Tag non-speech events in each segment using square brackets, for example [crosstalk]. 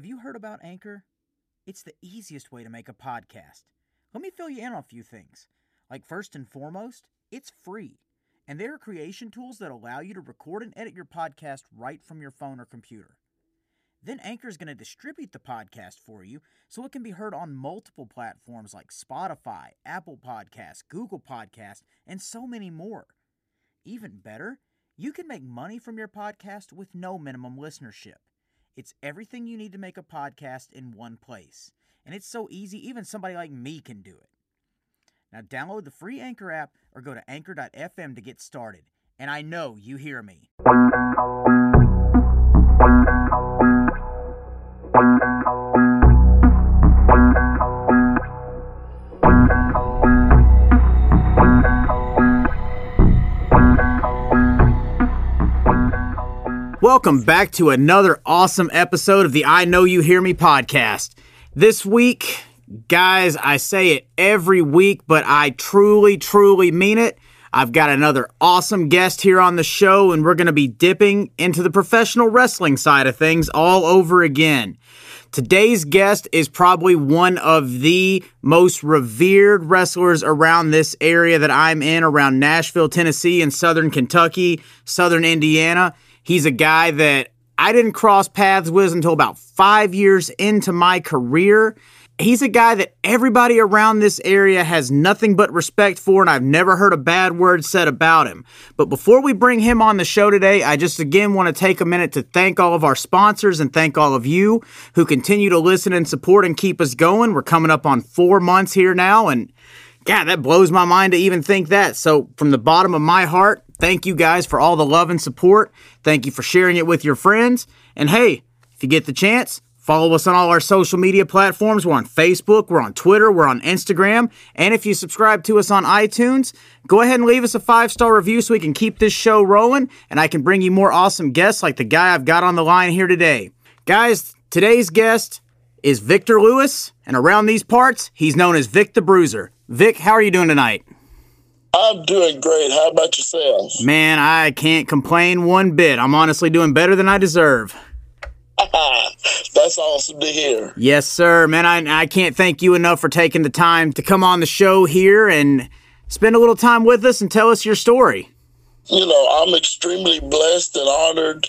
Have you heard about Anchor? It's the easiest way to make a podcast. Let me fill you in on a few things. Like, first and foremost, it's free. And there are creation tools that allow you to record and edit your podcast right from your phone or computer. Then Anchor is going to distribute the podcast for you so it can be heard on multiple platforms like Spotify, Apple Podcasts, Google Podcasts, and so many more. Even better, you can make money from your podcast with no minimum listenership. It's everything you need to make a podcast in one place. And it's so easy, even somebody like me can do it. Now, download the free Anchor app or go to anchor.fm to get started. And I know you hear me. Welcome back to another awesome episode of the I Know You Hear Me podcast. This week, guys, I say it every week, but I truly, truly mean it. I've got another awesome guest here on the show, and we're going to be dipping into the professional wrestling side of things all over again. Today's guest is probably one of the most revered wrestlers around this area that I'm in, around Nashville, Tennessee, and Southern Kentucky, Southern Indiana. He's a guy that I didn't cross paths with until about five years into my career. He's a guy that everybody around this area has nothing but respect for, and I've never heard a bad word said about him. But before we bring him on the show today, I just again want to take a minute to thank all of our sponsors and thank all of you who continue to listen and support and keep us going. We're coming up on four months here now, and God, that blows my mind to even think that. So, from the bottom of my heart, thank you guys for all the love and support. Thank you for sharing it with your friends. And hey, if you get the chance, follow us on all our social media platforms. We're on Facebook, we're on Twitter, we're on Instagram. And if you subscribe to us on iTunes, go ahead and leave us a five star review so we can keep this show rolling and I can bring you more awesome guests like the guy I've got on the line here today. Guys, today's guest is Victor Lewis, and around these parts, he's known as Vic the Bruiser. Vic, how are you doing tonight? I'm doing great. How about yourself? Man, I can't complain one bit. I'm honestly doing better than I deserve. [laughs] That's awesome to hear. Yes, sir. Man, I, I can't thank you enough for taking the time to come on the show here and spend a little time with us and tell us your story. You know, I'm extremely blessed and honored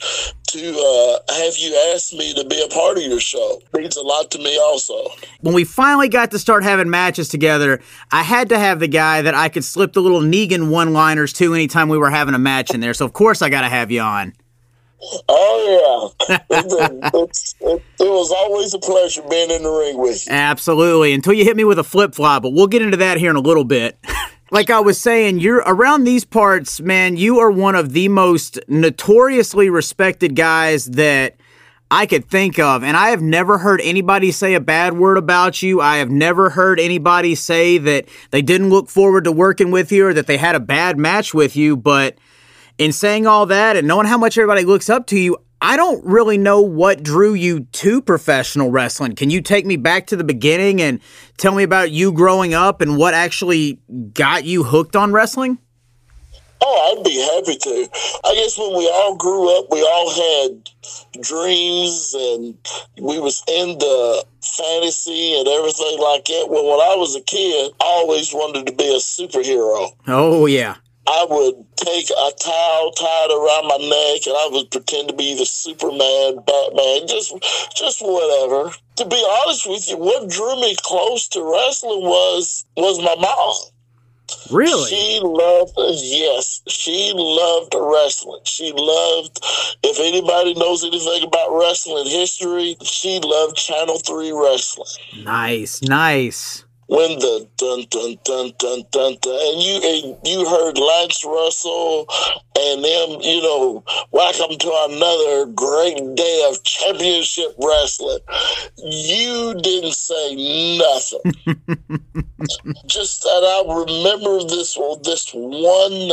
to uh, have you ask me to be a part of your show. It means a lot to me, also. When we finally got to start having matches together, I had to have the guy that I could slip the little Negan one liners to anytime we were having a match in there. So, of course, I got to have you on. Oh yeah, [laughs] it, it, was always a pleasure being in the ring with you. Absolutely, until you hit me with a flip flop, but we'll get into that here in a little bit. [laughs] like I was saying, you're around these parts, man. You are one of the most notoriously respected guys that I could think of, and I have never heard anybody say a bad word about you. I have never heard anybody say that they didn't look forward to working with you or that they had a bad match with you, but in saying all that and knowing how much everybody looks up to you, I don't really know what drew you to professional wrestling. Can you take me back to the beginning and tell me about you growing up and what actually got you hooked on wrestling? Oh, I'd be happy to. I guess when we all grew up, we all had dreams and we was into fantasy and everything like that. Well, when I was a kid, I always wanted to be a superhero. Oh, yeah. I would take a towel tied around my neck and I would pretend to be the Superman, Batman, just just whatever. To be honest with you, what drew me close to wrestling was was my mom. Really? She loved yes, she loved wrestling. She loved if anybody knows anything about wrestling history, she loved Channel 3 wrestling. Nice, nice when the dun dun dun dun dun dun and you and you heard Lance Russell and them, you know, welcome to another great day of championship wrestling. You didn't say nothing. [laughs] Just that I remember this this one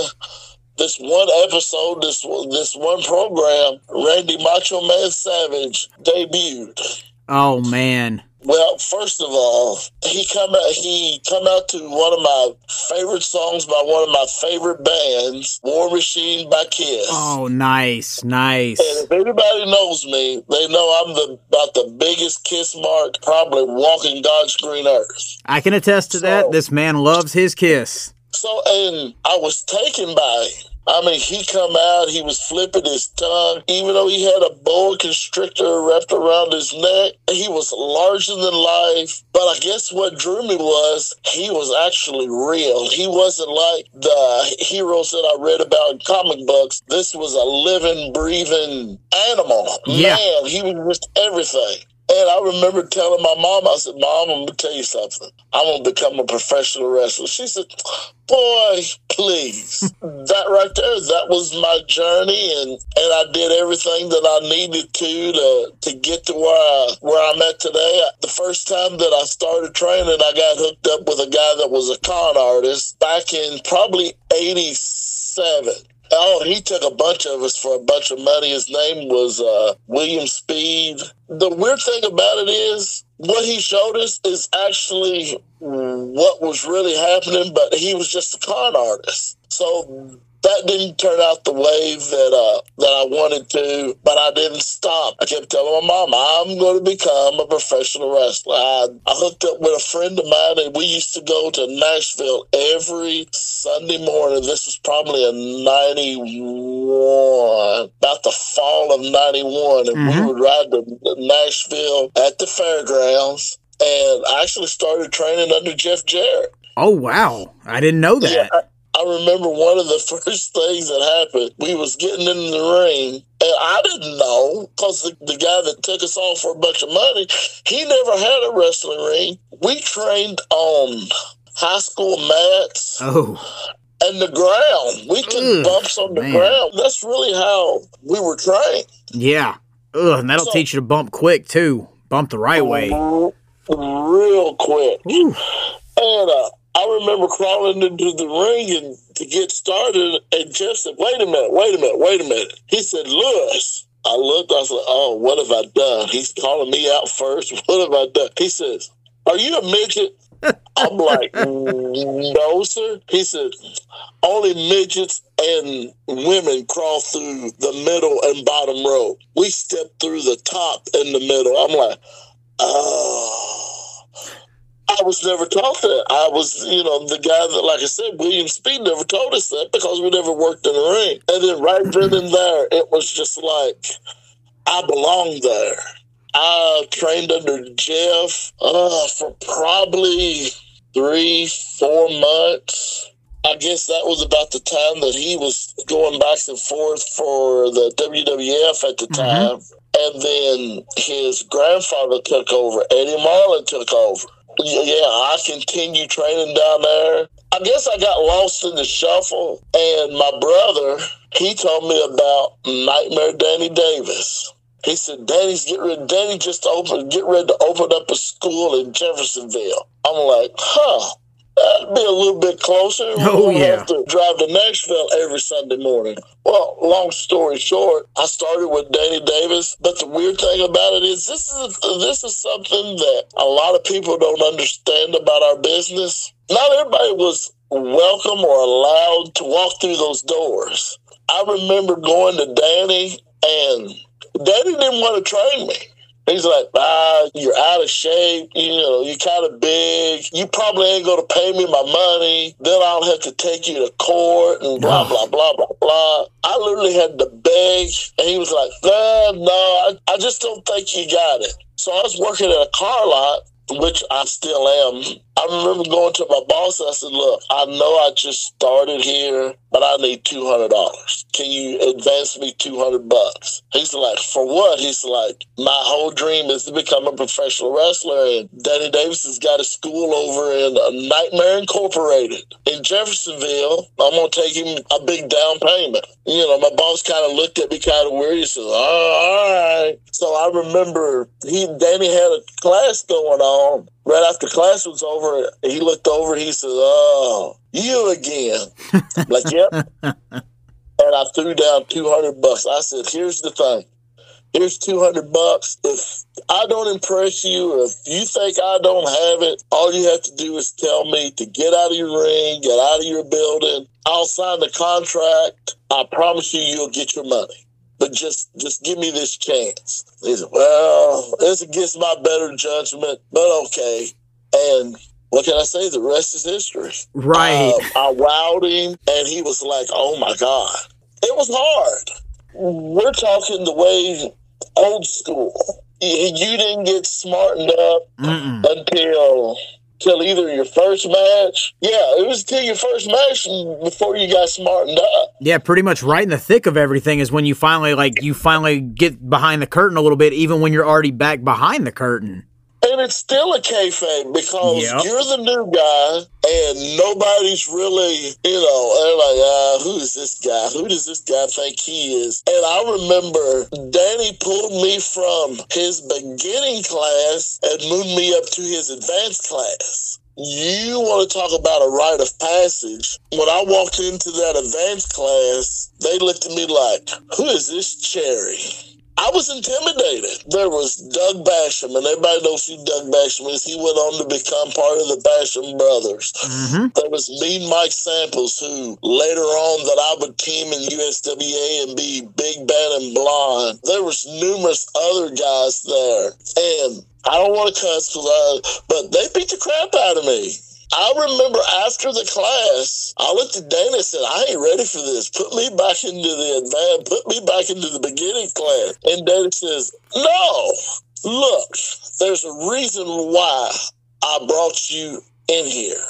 this one episode, this this one program, Randy Macho Man Savage debuted. Oh man Well, first of all, he come out. He come out to one of my favorite songs by one of my favorite bands, War Machine by Kiss. Oh, nice, nice. And if anybody knows me, they know I'm the about the biggest Kiss mark, probably walking God's green earth. I can attest to that. This man loves his Kiss. So, and I was taken by. I mean, he come out, he was flipping his tongue, even though he had a boa constrictor wrapped around his neck. He was larger than life. But I guess what drew me was he was actually real. He wasn't like the heroes that I read about in comic books. This was a living, breathing animal. Yeah. Man, he was just everything. And I remember telling my mom, I said, Mom, I'm going to tell you something. I'm going to become a professional wrestler. She said, Boy, please. [laughs] that right there, that was my journey. And, and I did everything that I needed to to, to get to where, I, where I'm at today. The first time that I started training, I got hooked up with a guy that was a con artist back in probably 87. Oh, he took a bunch of us for a bunch of money. His name was uh, William Speed. The weird thing about it is, what he showed us is actually what was really happening, but he was just a con artist. So that didn't turn out the way that uh, that I wanted to, but I didn't stop. I kept telling my mom, I'm going to become a professional wrestler. I, I hooked up with a friend of mine, and we used to go to Nashville every Sunday morning. This was probably in 91, about the fall of 91, and Mhm. we would ride to Nashville at the fairgrounds. And I actually started training under Jeff Jarrett. Oh, wow. I didn't know that. Yeah, I, I remember one of the [laughs] first things that happened. We was getting in the ring, and I didn't know because the, the guy that took us off for a bunch of money, he never had a wrestling ring. We trained on high school mats Oh, and the ground. We took bumps on the man. ground. That's really how we were trained. yeah. Ugh, and that'll So- teach you to bump quick, too. Bump the right way. Real quick. Ooh. And uh, I remember crawling into the ring and to get started, and Jeff said, "Wait a minute, wait a minute, wait a minute." He said, "Lewis." I looked. I said, "Oh, what have I done?" He's calling me out first. [laughs] What have I done? He says, "Are you a midget?" I'm like, "No, sir." He said, "Only midgets and women crawl through the middle and bottom row. We step through the top and the middle." I'm like, "Oh." I was never taught that. I was, you know, the guy that, like I said, William Speed never told us that because we never worked in the ring. And then right then and there, it was just like, I belong there. I trained under Jeff uh, for probably three, four months. I guess that was about the time that he was going back and forth for the WWF at the Mhm. time. And then his grandfather took over. Eddie Marlin took over. Yeah, I continue training down there. I guess I got lost in the shuffle, and my brother, he told me about Nightmare Danny Davis. He said, Danny's get ready, Danny just opened, get ready to open up a school in Jeffersonville. I'm like, huh, that'd be a little bit closer. We Oh, yeah. have to drive to Nashville every Sunday morning. Well, long story short, I started with Danny Davis, but the weird thing about it is this is this is something that a lot of people don't understand about our business. Not everybody was welcome or allowed to walk through those doors. I remember going to Danny and Danny didn't want to train me. He's like, ah, you're out of shape. You know, you're kind of big. You probably ain't going to pay me my money. Then I'll have to take you to court and blah, blah, blah, blah, blah. I literally had to beg. And he was like, nah, no, I, I just don't think you got it. So I was working at a car lot, which I still am. I remember going to my boss. I said, look, I know I just started here, but I need $200. Can you advance me 200 bucks? He's like, for what? He's like, my whole dream is to become a professional wrestler. And Danny Davis has got a school over in uh, Nightmare Incorporated in Jeffersonville. I'm to take him a big down payment. You know, my boss kind of looked at me kind of weird. He says, oh, all right. So I remember he, Danny had a class going on. Right after class was over, he looked over. He said, "Oh, you again?" I'm like, yep. [laughs] and I threw down two hundred bucks. I said, "Here's the thing: Here's 200 bucks. If I don't impress you, if you think I don't have it, all you have to do is tell me to get out of your ring, get out of your building. I'll sign the contract. I promise you, you'll get your money. But just, just give me this chance. He said, "Well, it's against my better judgment, but okay." And what can I say? The rest is history. Right. Uh, I wowed him, and he was like, "Oh my god!" It was hard. We're talking the way old school. You you didn't get smartened up Mm-mm. until till either your first match. Yeah, it was till your first match before you got smartened up. Yeah, pretty much right in the thick of everything is when you finally like you finally get behind the curtain a little bit, even when you're already back behind the curtain. And it's still a kayfabe because Yep. you're the new guy and nobody's really, you know, they're like, uh, who is this guy? Who does this guy think he is? And I remember Danny pulled me from his beginning class and moved me up to his advanced class. You want to talk about a rite of passage. When I walked into that advanced class, they looked at me like, who is this cherry? I was intimidated. There was Doug Basham, and everybody knows who Doug Basham is. He went on to become part of the Basham brothers. hmm There was Mean Mike Samples, who later on that I would team in USWA and be big, bad, and blonde. There was numerous other guys there, and I don't want to cuss, but they beat the crap out of me. I remember after the class, I looked at Danny and said, I ain't ready for this. Put me back into the advanced, put me back into the beginning class. And Danny says, No, look, there's a reason why I brought you in here.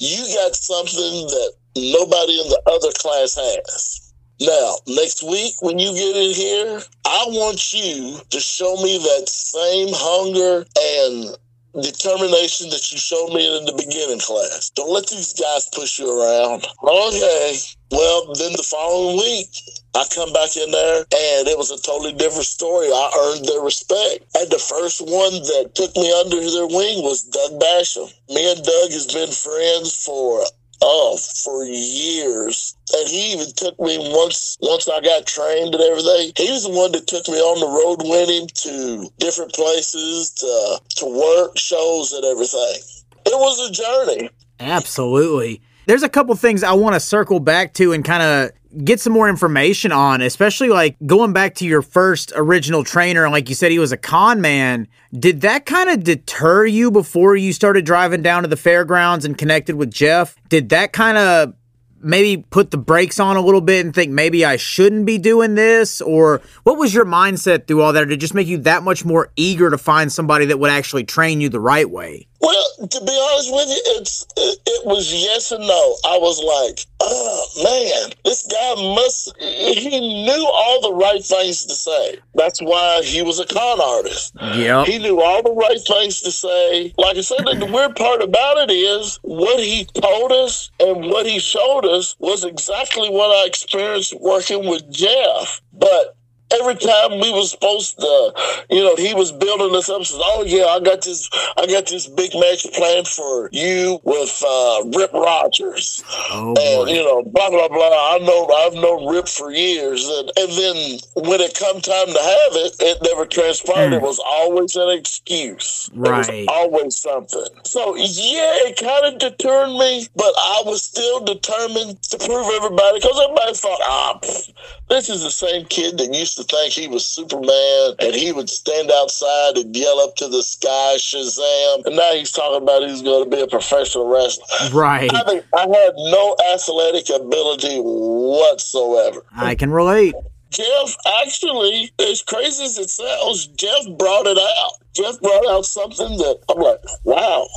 You got something that nobody in the other class has. Now, next week when you get in here, I want you to show me that same hunger and determination that you showed me in the beginning class. Don't let these guys push you around. Okay. Well, then the following week, I come back in there and it was a totally different story. I earned their respect. And the first one that took me under their wing was Doug Basham. Me and Doug has been friends for oh for years. And he even took me once once I got trained and everything. He was the one that took me on the road with him to different places, to to work shows and everything. It was a journey. Absolutely. There's a couple things I want to circle back to and kind of get some more information on, especially like going back to your first original trainer. And like you said, he was a con man. Did that kind of deter you before you started driving down to the fairgrounds and connected with Jeff? Did that kind of maybe put the brakes on a little bit and think maybe I shouldn't be doing this? Or what was your mindset through all that? Did it just make you that much more eager to find somebody that would actually train you the right way? Well, to be honest with you, it's it, it was yes and no. I was like, oh man, this guy must he knew all the right things to say. That's why he was a con artist. Yep. He knew all the right things to say. Like I said, the weird part about it is what he told us and what he showed us was exactly what I experienced working with Jeff. But every time we was supposed to, you know, he was building us up. Says, "Oh yeah, I got this, I got this big match planned for you with uh, Rip Rogers." Oh, and boy. you know, blah blah blah. I know I've known Rip for years, and and then when it come time to have it, it never transpired. It was always an excuse. It was. Right. always something. So yeah, it kind of deterred me, but I was still determined to prove everybody because everybody thought, ah, pff, this is the same kid that used to think he was Superman, and he would stand outside and yell up to the sky, Shazam, and now he's talking about he's going to be a professional wrestler. Right. I mean, I had no athletic ability whatsoever. I can relate. Jeff, actually, as crazy as it sounds, Jeff brought it out. Jeff brought out something that I'm like, wow,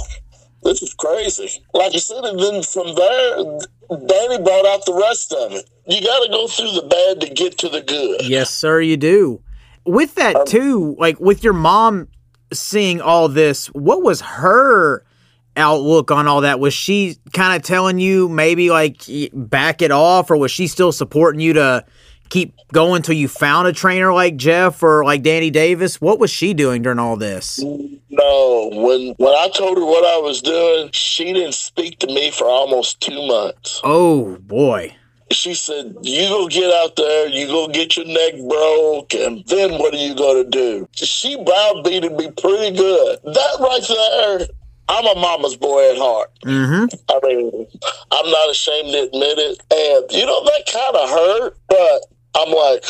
this is crazy. Like I said, and then from there, Danny brought out the rest of it. You got to go through the bad to get to the good. Yes, sir, you do. With that um, too, like with your mom seeing all this, what was her outlook on all that? Was she kind of telling you maybe like back it off, or was she still supporting you to keep going till you found a trainer like Jeff or like Danny Davis? What was she doing during all this? No, when when I told her what I was doing, she didn't speak to me for almost two months. Oh boy. She said, You go get out there, you go get your neck broke, and then what are you going to do? She browbeated me pretty good. That right there, I'm a mama's boy at heart. Mm-hmm. I mean, I'm not ashamed to admit it. And, you know, that kind of hurt, but I'm like,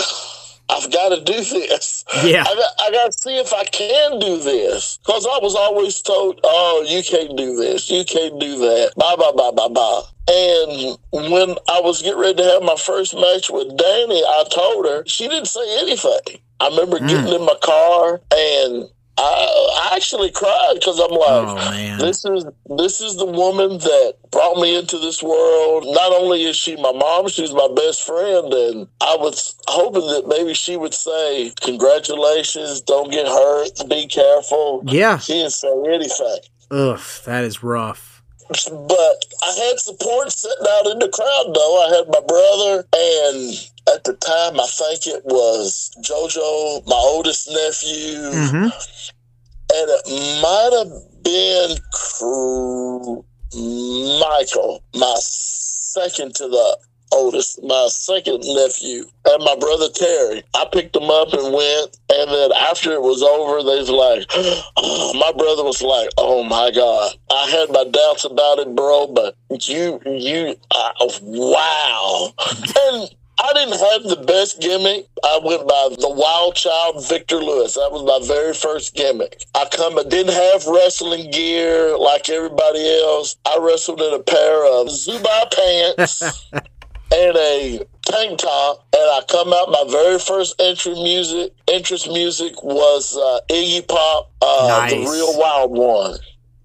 I've got to do this. Yeah. I got, I got to see if I can do this. Because I was always told, oh, you can't do this. You can't do that. Blah, blah, blah, blah, blah. And when I was getting ready to have my first match with Danny, I told her, she didn't say anything. I remember Mm. getting in my car and I, actually cried because I'm like, Oh this is this is the woman that brought me into this world. Not only is she my mom, she's my best friend, and I was hoping that maybe she would say, "Congratulations, don't get hurt, be careful." Yeah. She didn't say anything, Ugh, that is rough. But I had support sitting out in the crowd. Though I had my brother, and at the time, I think it was JoJo, my oldest nephew Mm-hmm. and it might have been Michael, my second to the oldest, my second nephew, and my brother Terry. I picked them up and went, and then after it was over, they was like, oh, [gasps] my brother was like, "Oh my God!" I had my doubts about it, bro, but you, you, wow, and. I didn't have the best gimmick. I went by the Wild Child Victor Lewis. That was my very first gimmick. I come, I didn't have wrestling gear like everybody else. I wrestled in a pair of Zubaz pants [laughs] and a tank top. And I come out. My very first entry music, entrance music was uh, Iggy Pop, uh, the Real Wild One.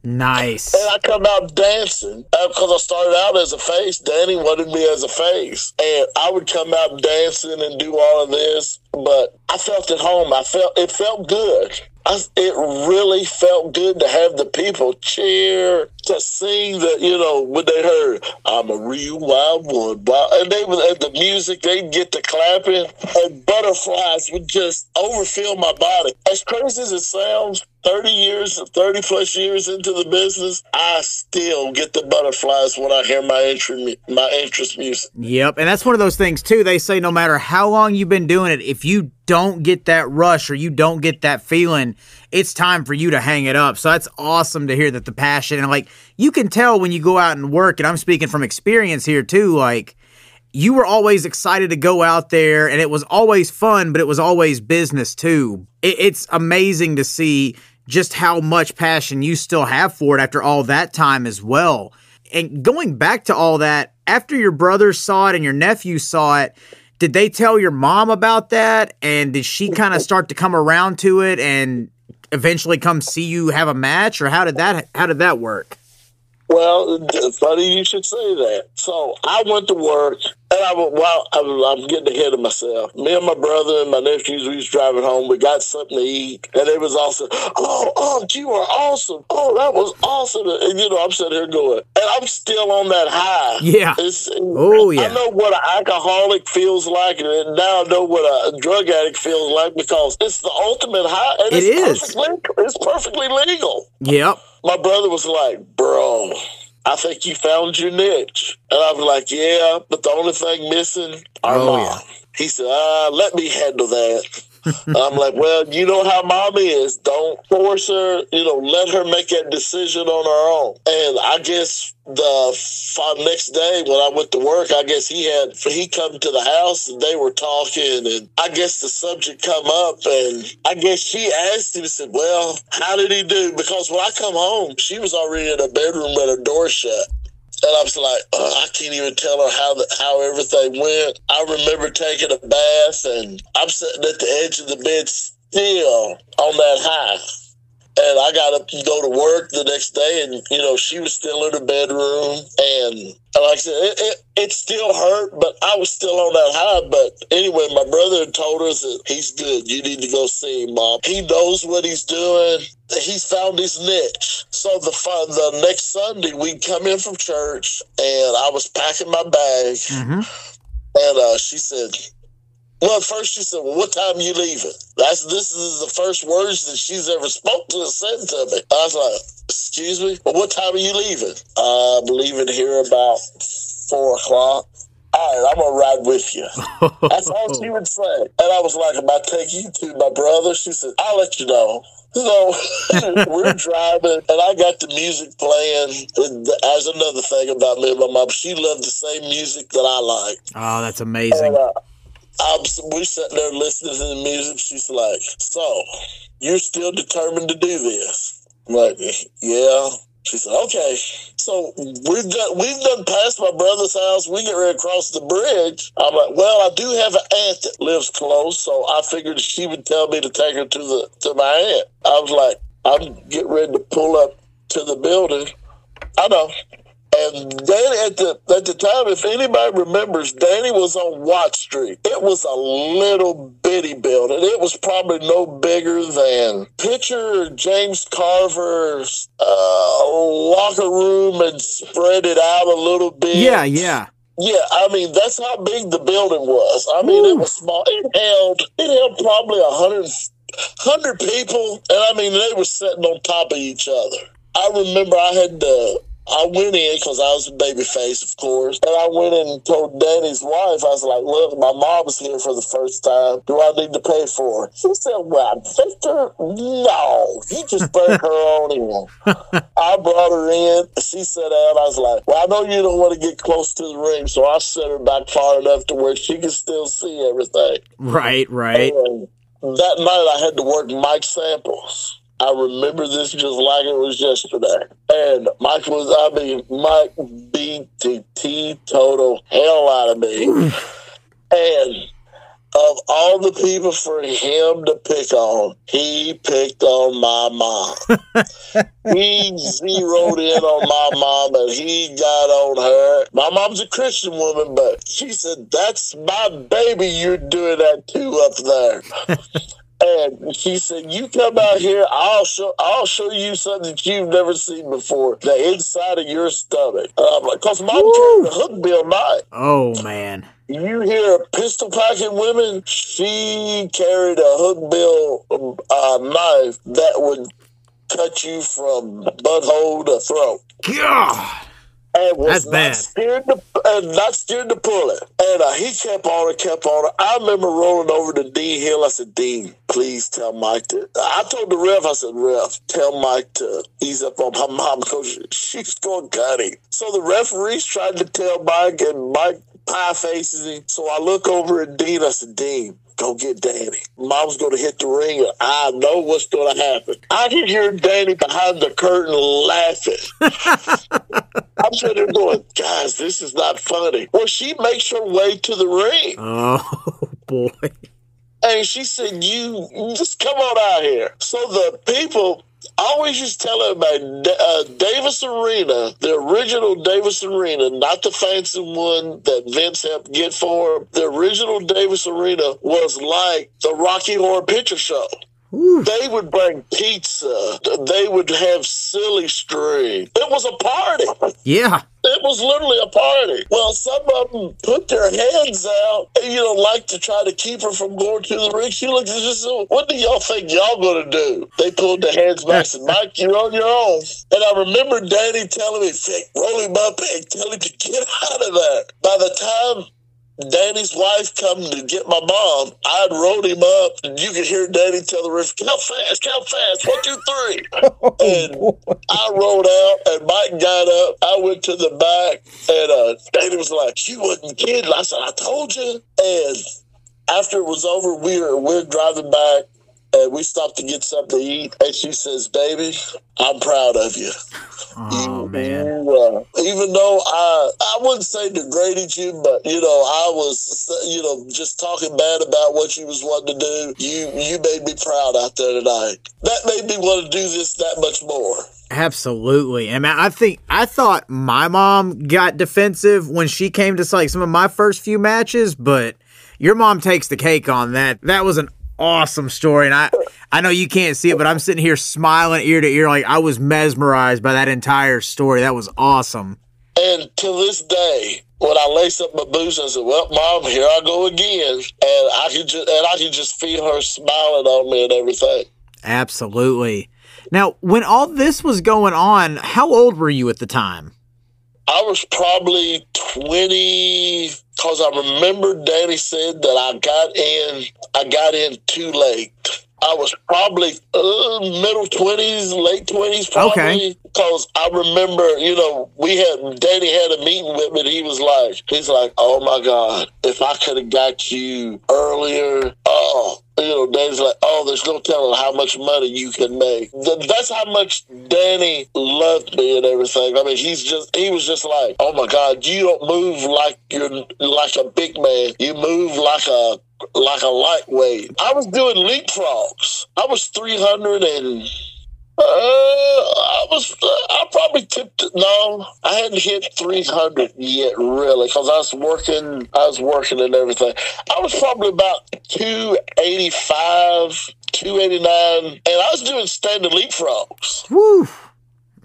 Nice. And I come out dancing because I started out as a face. Danny wanted me as a face, and I would come out dancing and do all of this. But I felt at home. I felt it felt good. I, it really felt good to have the people cheer, to sing that you know, when they heard, I'm a real wild one. blah," And they would, and the music, they'd get to clapping, and butterflies would just overfill my body. As crazy as it sounds, 30 years, 30 plus years into the business, I still get the butterflies when I hear my entry, my interest music. Yep, and that's one of those things too. They say no matter how long you've been doing it, if you don't get that rush or you don't get that feeling, it's time for you to hang it up. So that's awesome to hear that the passion and like you can tell when you go out and work, and I'm speaking from experience here too, like you were always excited to go out there and it was always fun, but it was always business too. It, it's amazing to see just how much passion you still have for it after all that time as well. And going back to all that, after your brother saw it and your nephew saw it, did they tell your mom about that? And did she kind of start to come around to it and eventually come see you have a match, or how did that how did that work? Well, funny you should say that. So I went to work, and I well, I I'm getting ahead of myself. Me and my brother and my nephews, we was driving home. We got something to eat, and it was awesome. oh, oh, you are awesome. Oh, that was awesome. And, you know, I'm sitting here going, and I'm still on that high. Yeah. It's, Oh, yeah. I know what an alcoholic feels like, and now I know what a drug addict feels like because it's the ultimate high. And It it's is. Perfectly, it's perfectly legal Yep. my brother was like, bro, I think you found your niche. And I was like, yeah, but the only thing missing, our Oh, mom. yeah. He said, ah, let me handle that. I'm like, well, you know how mom is. Don't force her, you know, let her make that decision on her own. And I guess the next day when I went to work, I guess he had, he come to the house and they were talking and I guess the subject come up and I guess she asked him said, well, how did he do? Because when I come home, she was already in her bedroom with her door shut. And I was like, "Ugh, I can't even tell her how the, how everything went. I remember taking a bath, and I'm sitting at the edge of the bed still on that high. And I got up to go to work the next day, and you know she was still in her bedroom, and like I said, it, it, it still hurt, but I was still on that high. But anyway, my brother told us that he's good. You need to go see him, mom. He knows what he's doing. He's found his niche. So the the next Sunday, we come in from church, and I was packing my bag, hmm and uh, she said, well, first she said, well, what time you leaving? That's This is the first words that she's ever spoke to said to me. I was like, excuse me? Well, what time are you leaving? I'm leaving here about four o'clock. all right, I'm gonna ride with you. [laughs] That's all she would say. And I was like, Am I taking you to my brother? She said, I'll let you know. So [laughs] we're driving, and I got the music playing. As another thing about me and my mom, she loved the same music that I like. Oh, that's amazing. And, uh, I'm, we sat there listening to the music. She's like, "So, you're still determined to do this?" I'm like, "Yeah." She said, "Okay." So we've done we've done past my brother's house. We get ready across the bridge. I'm like, "Well, I do have an aunt that lives close, so I figured she would tell me to take her to the to my aunt." I was like, "I'm getting ready to pull up to the building." I know. And Danny at the at the time, if anybody remembers, Danny was on Watt Street. It was a little bitty building. It was probably no bigger than picture James Carver's uh, locker room and spread it out a little bit. Yeah, yeah. Yeah, I mean that's how big the building was. I mean it was small. It held it held probably a hundred hundred people, and I mean they were sitting on top of each other. I remember I had to I went in because I was a baby face, of course. And I went in and told Danny's wife, I was like, look, my mom's here for the first time. Do I need to pay for her? She said, well, Victor, no. You just bring [laughs] her on in. I brought her in. She sat down. I was like, well, I know you don't want to get close to the ring, so I set her back far enough to where she can still see everything. Right, right. And that night I had to work Mike Samples. I remember this just like it was yesterday. And Mike was, I mean, Mike beat the teetotal hell out of me. and of all the people for him to pick on, he picked on my mom. [laughs] he zeroed in on my mom and he got on her. My mom's a Christian woman, but she said, That's my baby you're doing that to up there. [laughs] And she said, "You come out here, I'll show, I'll show you something that you've never seen before. The inside of your stomach." And I'm like, "Cause mom carried a hook bill knife." Oh man. You hear a pistol packing women? She carried a hook bill uh, knife that would cut you from butthole to throat. God. And was That's not bad. to and not scared to pull it. And uh, he kept on it, kept on. I remember rolling over to Dean Hill. I said, Dean, please tell Mike to. I told the ref, I said, ref, tell Mike to ease up on my mom because she's going to cut him. So the referees tried to tell Mike, and Mike pie faces him. So I look over at Dean. I said, Dean, go get Danny. Mom's going to hit the ring, and I know what's going to happen. I can hear Danny behind the curtain laughing. [laughs] I'm sitting there going, guys, this is not funny. Well, she makes her way to the ring. Oh [laughs] boy. And she said, You just come on out here. So the people I always used to tell everybody uh, Davis Arena, the original Davis Arena, not the fancy one that Vince helped get for him. The original Davis Arena was like the Rocky Horror Picture Show. They would bring pizza. They would have silly string. It was a party. Yeah. It was literally a party. Well, some of them put their hands out and, you know, like to try to keep her from going to the ring. She looked at us and What do y'all think y'all going to do? They pulled their hands back and said, Mike, you're on your own. And I remember Danny telling me, roll him up and tell him to get out of there. By the time Danny's wife come to get my mom. I'd rolled him up, and you could hear Danny tell the ref, "Count fast, count fast, one, two, three." [laughs] and I rode out, and Mike got up. I went to the back, and uh, Danny was like, "You wasn't kidding." I said, "I told you." And after it was over, we were we're driving back. And we stopped to get something to eat, and she says, "Baby, I'm proud of you." Oh man. You, uh, even though I I wouldn't say degraded you, but you know I was you know just talking bad about what you was wanting to do. You you made me proud out there tonight. That made me want to do this that much more. Absolutely. I mean, I think I thought my mom got defensive when she came to like some of my first few matches, but your mom takes the cake on that. That was an awesome story, and I I know you can't see it, but I'm sitting here smiling ear to ear like I was mesmerized by that entire story. That was awesome. And to this day, when I lace up my boots, I said, "Well, mom, here I go again," and I could just and I could just feel her smiling on me and everything. Absolutely. Now, when all this was going on, how old were you at the time? I was probably 20, because I remember Danny said that I got in, I got in too late. I was probably uh, middle twenties, late twenties, probably. Okay. Because I remember, you know, we had Danny had a meeting with me. And he was like, he's like, oh my god, if I could have got you earlier, oh, you know, Danny's like, oh, there's no telling how much money you can make. Th- That's how much Danny loved me and everything. I mean, he's just, he was just like, oh my God, you don't move like you're like a big man. You move like a, like a lightweight. I was doing leapfrogs. I was 300 and, uh, I was, uh, I probably tipped it. No, I hadn't hit 300 yet, really, because I was working, I was working and everything. I was probably about 285, 289, and I was doing standing leapfrogs. Woo.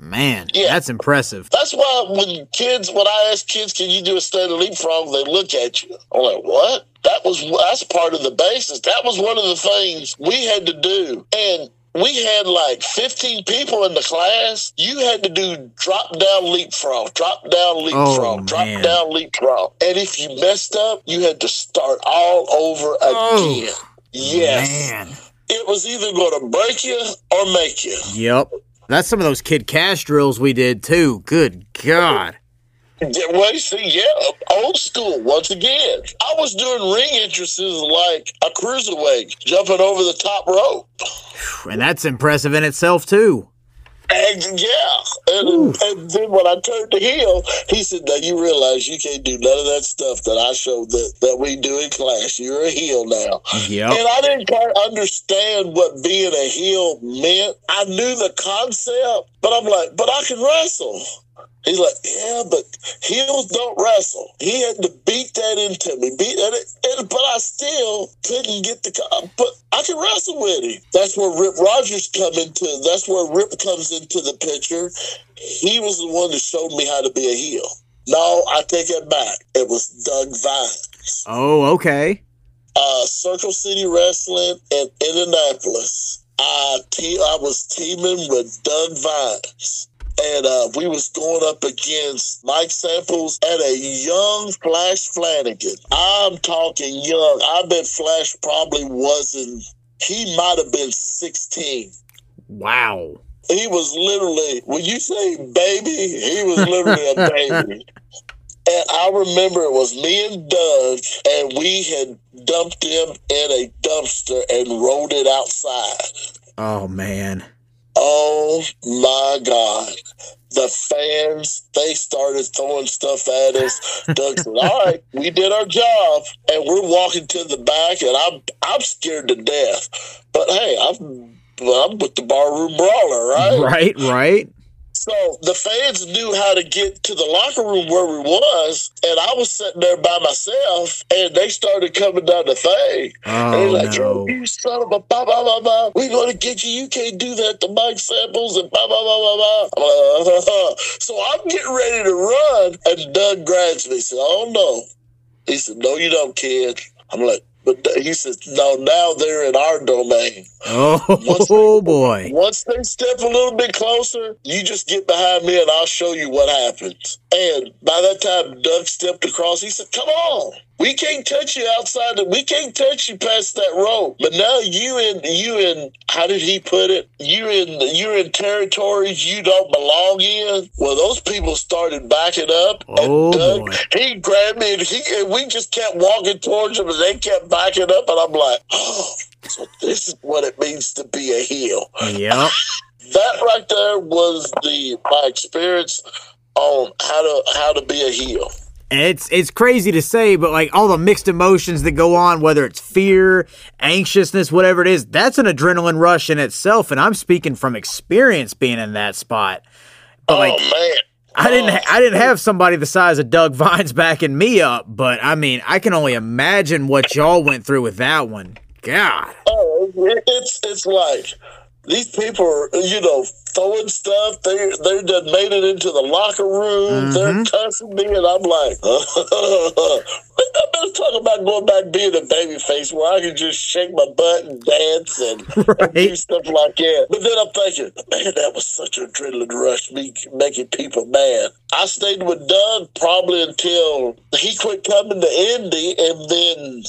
Man, Yeah. that's impressive. That's why when kids, when I ask kids, can you do a standing leapfrog, they look at you. I'm like, what? That was, that's part of the basis. That was one of the things we had to do. And we had like 15 people in the class. You had to do drop down leapfrog, drop down oh, leapfrog, drop Oh, man. down leapfrog. And if you messed up, you had to start all over Oh, again. Yes. Man. It was either going to break you or make you. Yep. That's some of those Kid Kash drills we did too. Good God. Yeah, Well, you see, yeah, old school once again. I was doing ring entrances like a cruiserweight, jumping over the top rope. [sighs] And that's impressive in itself too. And yeah, and, and then when I turned to heel, he said, "Now you realize you can't do none of that stuff that I showed that that we do in class. You're a heel now." Yep. And I didn't quite understand what being a heel meant. I knew the concept, but I'm like, "But I can wrestle." He's like, yeah, but heels don't wrestle. He had to beat that into me, beat it, and but I still couldn't get the. But I can wrestle with him. That's where Rip Rogers come into. That's where Rip comes into the picture. He was the one that showed me how to be a heel. No, I take it back. It was Doug Vines Oh, okay. uh, Circle City Wrestling in Indianapolis. I te- I was teaming with Doug Vines. And uh, we was going up against Mike Samples and a young Flash Flanagan. I'm talking young. I bet Flash probably wasn't. He might have been 16. Wow. He was literally, when you say baby, he was literally a [laughs] baby. And I remember it was me and Doug, and we had dumped him in a dumpster and rolled it outside. Oh man. Oh my God. The fans, they started throwing stuff at us. Doug said, [laughs] All right, we did our job. And we're walking to the back, and I'm I'm scared to death. But hey, I'm I'm with the barroom brawler, right? Right, right. So the fans knew how to get to the locker room where we was, and I was sitting there by myself, and they started coming down the thing. and Oh they're like, no. you son of a blah, blah, blah, blah. We're going to get you. You can't do that to Mike Samples and blah, blah, blah, blah, blah. Uh, So I'm getting ready to run, and Doug grabs me. He said, oh, no. He said, no, you don't, kid. I'm like, but he says, no, now they're in our domain. Oh [laughs] boy. Once they step a little bit closer, you just get behind me and I'll show you what happens. And by that time, Doug stepped across. He said, Come on. We can't touch you outside. The, we can't touch you past that rope. But now you in you in how did he put it? You in you're in territories you don't belong in. Well, those people started backing up. Oh, Doug, boy. he grabbed me and, he, and we just kept walking towards him and they kept backing up. And I'm like, oh, so this is what it means to be a heel Yep. [laughs] that right there was the my experience on how to how to be a heel. It's it's crazy to say, but like all the mixed emotions that go on, whether it's fear, anxiousness, whatever it is, that's an adrenaline rush in itself. And I'm speaking from experience being in that spot. But oh like man, I didn't ha- I didn't have somebody the size of Doug Vines [laughs] backing me up, but I mean I can only imagine what y'all went through with that one. God. oh, it's it's like these people are, you know, throwing stuff. They they done made it into the locker room. They're Mhm. cussing me, and I'm like, [laughs] I'm talking about going back being a baby face where I can just shake my butt and dance and, [laughs] and do stuff like that. But then I'm thinking, man, that was such an adrenaline rush, me making people mad. I stayed with Doug probably until he quit coming to Indy, and then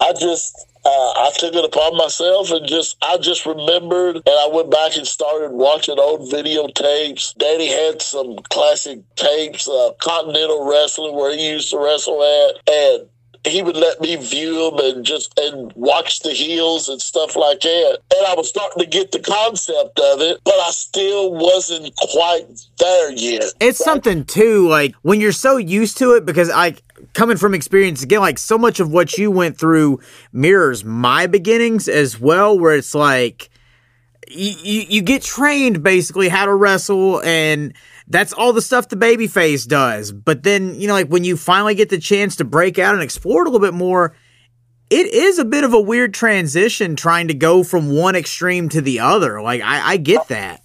I just uh, I took it upon myself and just I just remembered and I went back and started watching old videotapes. Daddy had some classic tapes, uh, Continental Wrestling where he used to wrestle at, and he would let me view them and just and watch the heels and stuff like that. And I was starting to get the concept of it, but I still wasn't quite there yet. It's something too, like when you're so used to it, because I, coming from experience again, like so much of what you went through mirrors my beginnings as well, where it's like you, you, get trained basically how to wrestle and that's all the stuff the babyface does. But then, you know, like when you finally get the chance to break out and explore it a little bit more, it is a bit of a weird transition trying to go from one extreme to the other. Like I, I get that.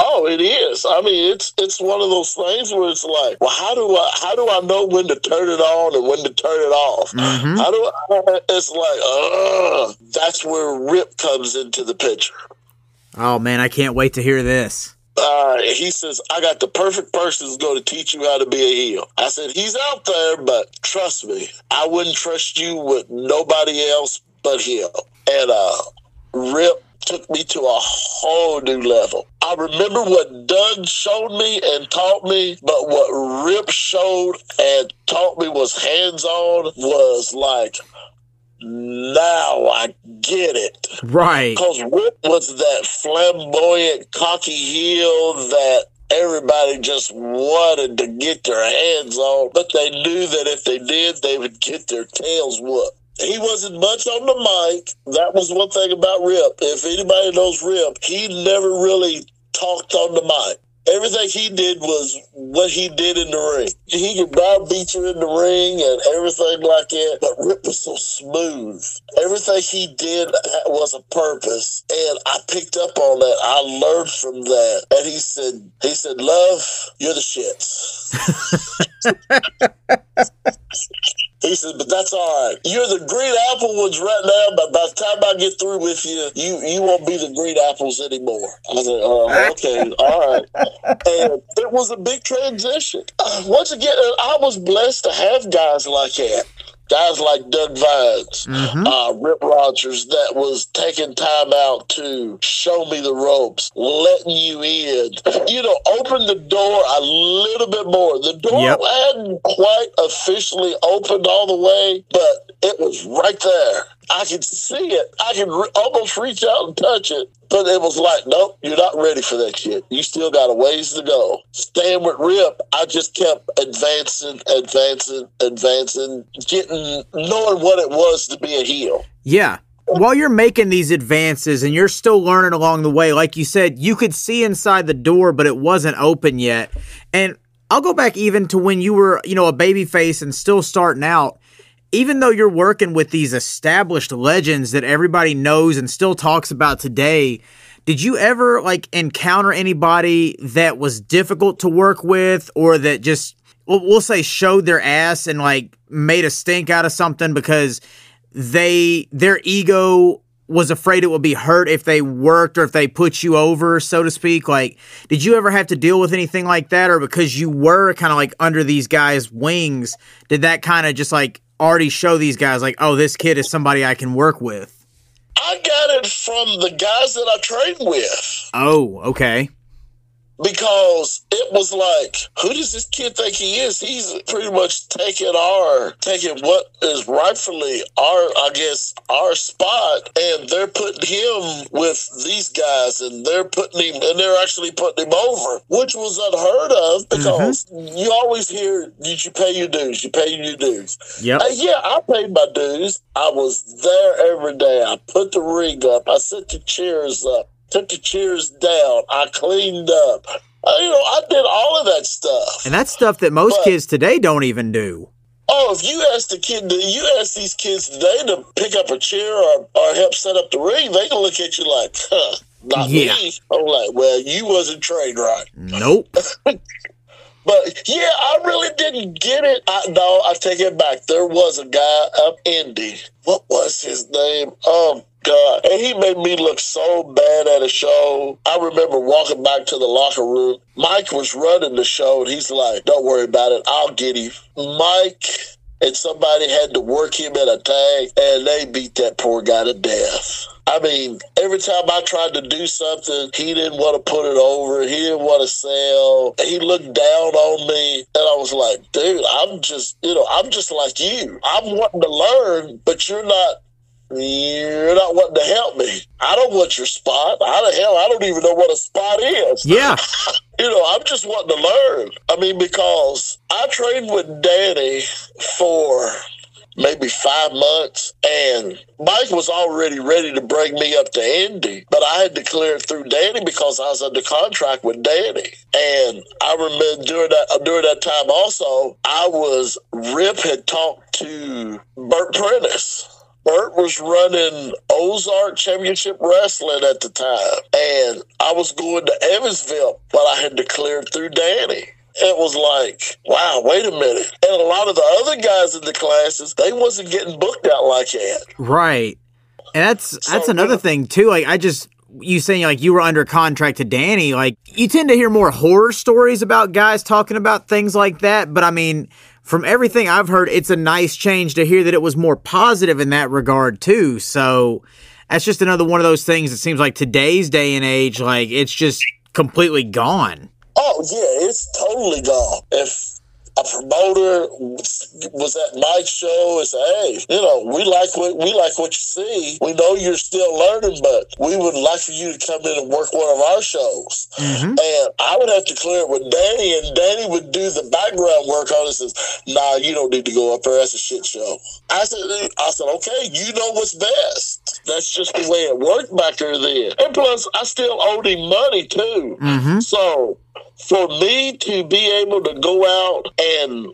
Oh, it is. I mean, it's it's one of those things where it's like, well, how do I how do I know when to turn it on and when to turn it off? Mhm. How do I, it's like, uh, that's where Rip comes into the picture. Oh man, I can't wait to hear this. Uh, he says, I got the perfect person who's going to teach you how to be a heel. I said, he's out there, but trust me, I wouldn't trust you with nobody else but him. And uh, Rip took me to a whole new level. I remember what Doug showed me and taught me, but what Rip showed and taught me was hands on was like, now I get it. Right. Because Rip was that flamboyant, cocky heel that everybody just wanted to get their hands on, but they knew that if they did, they would get their tails whooped. He wasn't much on the mic. That was one thing about Rip. If anybody knows Rip, he never really talked on the mic. Everything he did was what he did in the ring. He could browbeat you in the ring and everything like that. But Rip was so smooth. Everything he did was a purpose, and I picked up on that. I learned from that. And he said, "He said, love, you're the shits." [laughs] He said, but that's all right. You're the green apple ones right now, but by the time I get through with you, you you won't be the green apples anymore. I said, oh, okay, all right. [laughs] And it was a big transition. Uh, once again, I was blessed to have guys like that. Guys like Doug Vines, Mhm. uh, Rip Rogers, that was taking time out to show me the ropes, letting you in. You know, open the door a little bit more. The door Yep. hadn't quite officially opened all the way, but it was right there. I could see it. I could re- almost reach out and touch it. But it was like, nope, you're not ready for that shit. You still got a ways to go. Staying with Rip, I just kept advancing, advancing, advancing, getting, knowing what it was to be a heel. Yeah. While you're making these advances and you're still learning along the way, like you said, you could see inside the door, but it wasn't open yet. And I'll go back even to when you were, you know, a baby face and still starting out. Even though you're working with these established legends that everybody knows and still talks about today, did you ever like encounter anybody that was difficult to work with or that just we'll, say showed their ass and like made a stink out of something because they their ego was afraid it would be hurt if they worked or if they put you over, so to speak. Like, did you ever have to deal with anything like that, or because you were kind of like under these guys' wings, did that kind of just like already show these guys like, oh, this kid is somebody I can work with? I got it from the guys that I train with. Oh, okay. Because it was like, who does this kid think he is? He's pretty much taking our, taking what is rightfully our, I guess, our spot, and they're putting him with these guys, and they're putting him, and they're actually putting him over, which was unheard of because you always hear, did you pay your dues? You pay your dues. Yep. Uh, yeah, I paid my dues. I was there every day. I put the ring up. I set the chairs up. Took the chairs down. I cleaned up. Uh, you know, I did all of that stuff. And that's stuff that most But- kids today don't even do. Oh, if you ask the kid, you ask these kids today to pick up a chair or, or help set up the ring, they can look at you like, huh, Not Yeah. me. I'm like, well, you wasn't trained right. Nope. [laughs] But yeah, I really didn't get it. I, no, I take it back. There was a guy up Indy. What was his name? Oh God! And he made me look so bad at a show. I remember walking back to the locker room. Mike was running the show, and he's like, "Don't worry about it. I'll get him." Mike and somebody had to work him in a tag, and they beat that poor guy to death. I mean, every time I tried to do something, he didn't want to put it over. He didn't want to sell. He looked down on me, and I was like, dude, I'm just, you know, I'm just like you. I'm wanting to learn, but you're not. You're not wanting to help me. I don't want your spot. How the hell? I don't even know what a spot is. Yeah. [laughs] You know, I'm just wanting to learn. I mean, because I trained with Danny for maybe five months, and Mike was already ready to bring me up to Indy, but I had to clear it through Danny because I was under contract with Danny. And I remember during that uh, during that time also, I was Rip had talked to Bert Prentice. Bert was running Ozark Championship Wrestling at the time, and I was going to Evansville, but I had to clear it through Danny. It was like, wow, wait a minute. And a lot of the other guys in the classes, they wasn't getting booked out like that. Right. And that's that's So, another uh, thing too. Like I just you saying like you were under contract to Danny, like you tend to hear more horror stories about guys talking about things like that, but I mean from everything I've heard, it's a nice change to hear that it was more positive in that regard too. So that's just another one of those things that seems like today's day and age, like it's just completely gone. Oh yeah, it's totally gone. If a promoter was at my show and said, "Hey, you know, we like what we like what you see. We know you're still learning, but we would like for you to come in and work one of our shows." Mm-hmm. And I would have to clear it with Danny, and Danny would do the background work on it. and Says, "Nah, you don't need to go up there. That's a shit show." I said, "I said, okay, you know what's best. That's just the way it worked back there then. And plus, I still owed him money too. Mm-hmm. So for me to be able to go out and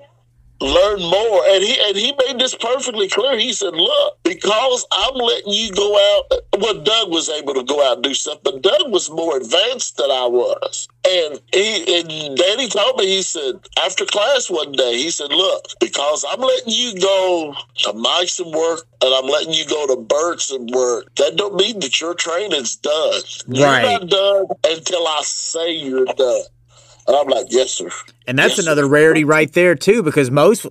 learn more, and he and he made this perfectly clear. He said, "Look, because I'm letting you go out. Well, Doug was able to go out and do stuff, but Doug was more advanced than I was." And he and Danny told me, he said after class one day, he said, "Look, because I'm letting you go to Mike's and work, and I'm letting you go to Bert's and work. That don't mean that your training's done. You're not done until I say you're done." And I'm like, "Yes, sir." And that's Yes. another rarity right there too, because most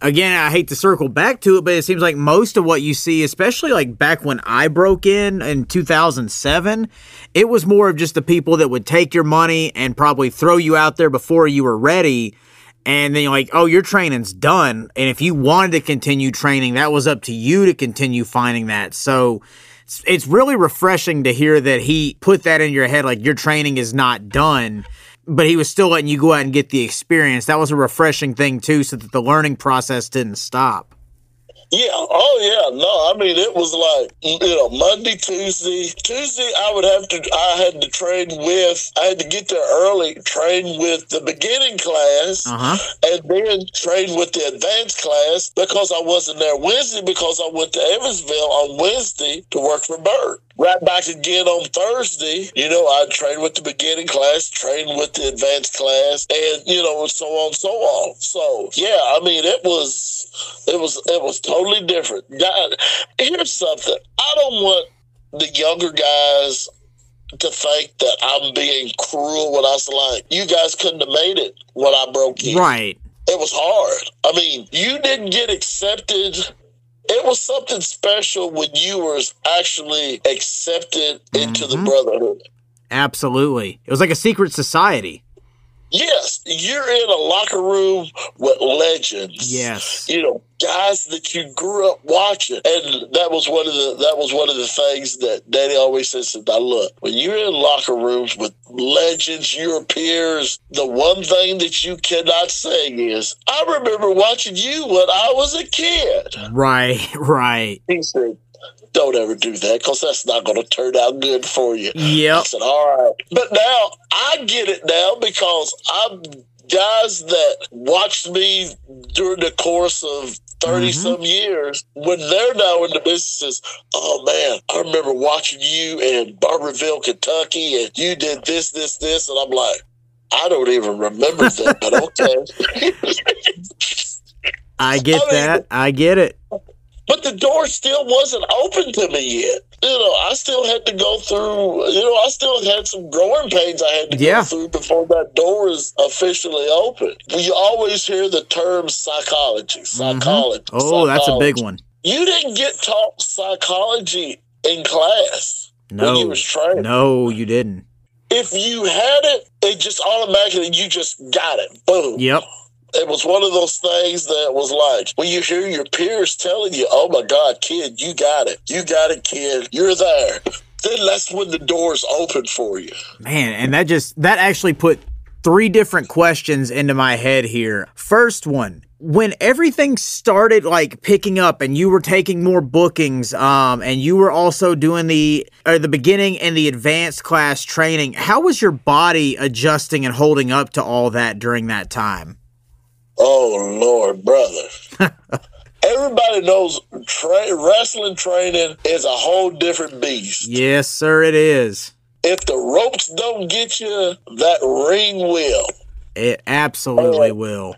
again, I hate to circle back to it, but it seems like most of what you see, especially like back when I broke in in 2007, it was more of just the people that would take your money and probably throw you out there before you were ready. And then you're like, oh, your training's done. And if you wanted to continue training, that was up to you to continue finding that. So it's, it's really refreshing to hear that he put that in your head, like your training is not done but he was still letting you go out and get the experience. That was a refreshing thing too, so that the learning process didn't stop. Yeah. Oh, yeah. No, I mean, it was like, you know, Monday, Tuesday. Tuesday, I would have to, I had to train with, I had to get there early, train with the beginning class, Uh huh. and then train with the advanced class because I wasn't there Wednesday because I went to Evansville on Wednesday to work for Bert. Right back again on Thursday, you know, I trained with the beginning class, trained with the advanced class, and you know, and so on, so on. So yeah, I mean, it was, it was, it was totally different. God, here's something: I don't want the younger guys to think that I'm being cruel when I was like, you guys couldn't have made it when I broke in. Right. It was hard. I mean, you didn't get accepted. It was something special when you were actually accepted into the Mhm. brotherhood. Absolutely. It was like a secret society. Yes, you're in a locker room with legends. Yes. you know guys that you grew up watching and that was one of the that was one of the things that Danny always says now look when you're in locker rooms with legends your peers the one thing that you cannot say is I remember watching you when I was a kid Right. [laughs] Right. he said don't ever do that because that's not going to turn out good for you Yeah. I said, all right. But now I get it now because I'm guys that watched me during the course of 30 Mhm. some years, when they're now in the businesses, oh man, I remember watching you in Barbourville, Kentucky, and you did this, this, this. And I'm like, I don't even remember that, but okay. [laughs] I get I mean- that. I get it. But the door still wasn't open to me yet. You know, I still had to go through, you know, I still had some growing pains I had to Yeah. go through before that door is officially open. You always hear the term psychology, mm-hmm. psychology. Oh, that's a big one. You didn't get taught psychology in class when you No. was training. No, you didn't. If you had it, it just automatically, you just got it. Boom Yep. It was one of those things that was like when you hear your peers telling you, "Oh my God, kid, you got it, you got it, kid, you're there." Then that's when the doors open for you. Man, and that just that actually put three different questions into my head here. First one, when everything started like picking up and you were taking more bookings um and you were also doing the or the beginning and the advanced class training, how was your body adjusting and holding up to all that during that time? Oh Lord, brother. [laughs] Everybody knows tra- wrestling training is a whole different beast. Yes, sir, it is. If the ropes don't get you, that ring will. It absolutely will.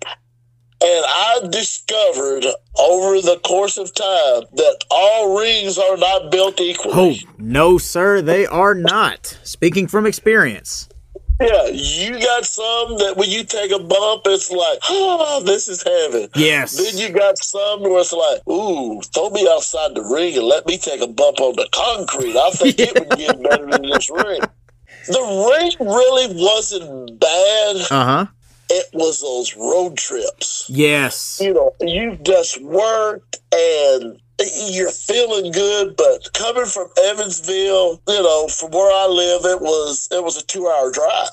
And I discovered over the course of time that all rings are not built equally. Oh, no, sir, they are not. Speaking from experience. Yeah, you got some that when you take a bump, it's like, oh, this is heaven. Yes. Then you got some where it's like, ooh, throw me outside the ring and let me take a bump on the concrete. I think it would get [laughs] better than this ring. The ring really wasn't bad. Uh huh. It was those road trips. Yes. You know, you just worked and you're feeling good, but coming from Evansville, you know, from where I live, it was it was a two hour drive.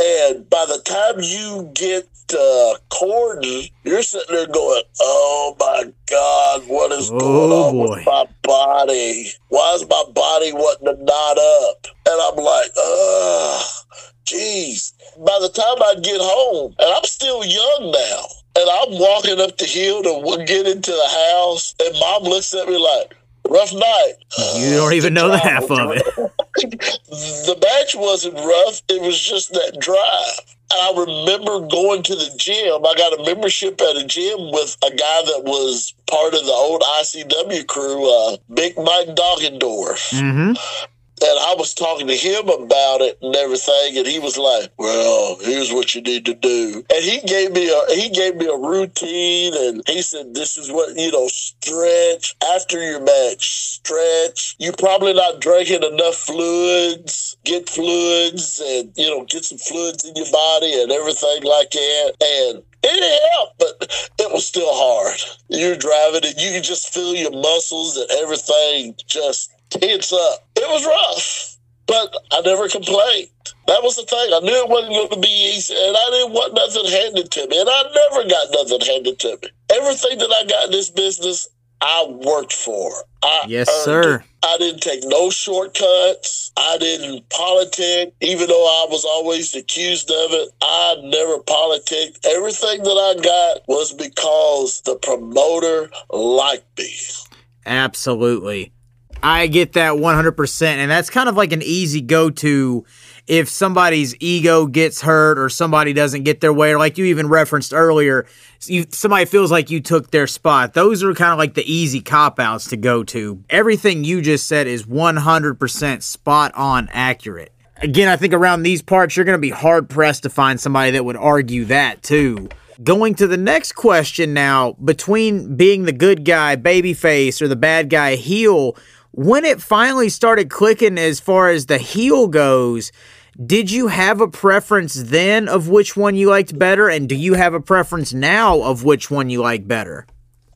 And by the time you get uh, Corden, you're sitting there going, "Oh my God, what is Oh, going on boy. with my body? Why is my body wanting to knot up?" And I'm like, "Ugh, jeez." By the time I get home, and I'm still young now, and I'm walking up the hill to get into the house, and Mom looks at me like, "Rough night." You don't even know the half of it. [laughs] the match wasn't rough. It was just that drive. And I remember going to the gym. I got a membership at a gym with a guy that was part of the old ICW crew, uh, Big Mike Doggendorf. Mm-hmm. And I was talking to him about it and everything, and he was like, "Well, here's what you need to do." And he gave me a he gave me a routine, and he said, "This is what you know: stretch after your match, stretch. You're probably not drinking enough fluids. Get fluids, and you know, get some fluids in your body and everything like that." And it helped, but it was still hard. You're driving, and you can just feel your muscles and everything just tense up. Uh, it was rough, but I never complained. That was the thing. I knew it wasn't going to be easy, and I didn't want nothing handed to me, and I never got nothing handed to me. Everything that I got in this business, I worked for. I Yes, sir. it. I didn't take no shortcuts. I didn't politic, even though I was always accused of it. I never politicked. Everything that I got was because the promoter liked me. Absolutely. I get that 100%. And that's kind of like an easy go to if somebody's ego gets hurt or somebody doesn't get their way, or like you even referenced earlier, you, somebody feels like you took their spot. Those are kind of like the easy cop outs to go to. Everything you just said is 100% spot on accurate. Again, I think around these parts, you're going to be hard pressed to find somebody that would argue that too. Going to the next question now, between being the good guy, babyface, or the bad guy, heel, when it finally started clicking as far as the heel goes, did you have a preference then of which one you liked better? And do you have a preference now of which one you like better?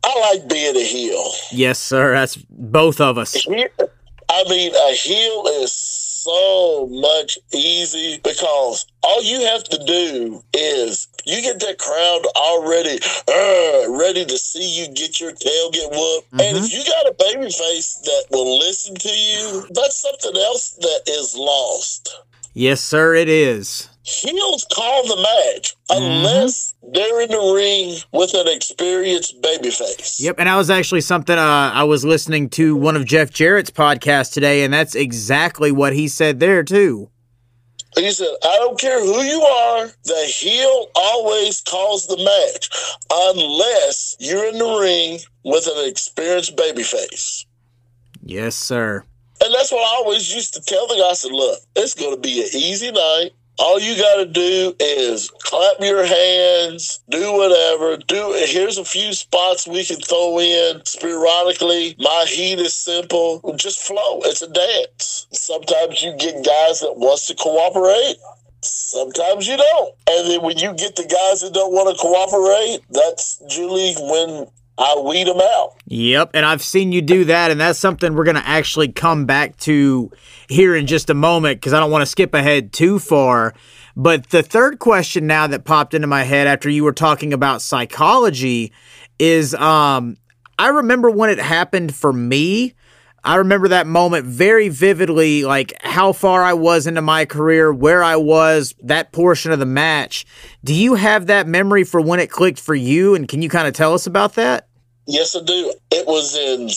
I like being a heel. Yes, sir. That's both of us. [laughs] I mean, a heel is so much easy because all you have to do is you get that crowd already uh, ready to see you get your tail get whooped. And if you got a baby face that will listen to you, that's something else that is lost. Yes, sir, it is. heels call the match unless mm-hmm. they're in the ring with an experienced babyface. Yep, and that was actually something uh, I was listening to one of Jeff Jarrett's podcasts today, and that's exactly what he said there too. He said, I don't care who you are, the heel always calls the match unless you're in the ring with an experienced babyface. Yes, sir. And that's what I always used to tell the guy. I said, look, it's going to be an easy night. All you got to do is clap your hands, do whatever. Do here's a few spots we can throw in sporadically. My heat is simple. Just flow. It's a dance. Sometimes you get guys that wants to cooperate. Sometimes you don't. And then when you get the guys that don't want to cooperate, that's Julie when I weed them out. Yep, and I've seen you do that, and that's something we're going to actually come back to here in just a moment because I don't want to skip ahead too far. But the third question now that popped into my head after you were talking about psychology is um, I remember when it happened for me. I remember that moment very vividly, like how far I was into my career, where I was, that portion of the match. Do you have that memory for when it clicked for you? And can you kind of tell us about that? Yes, I do. It was in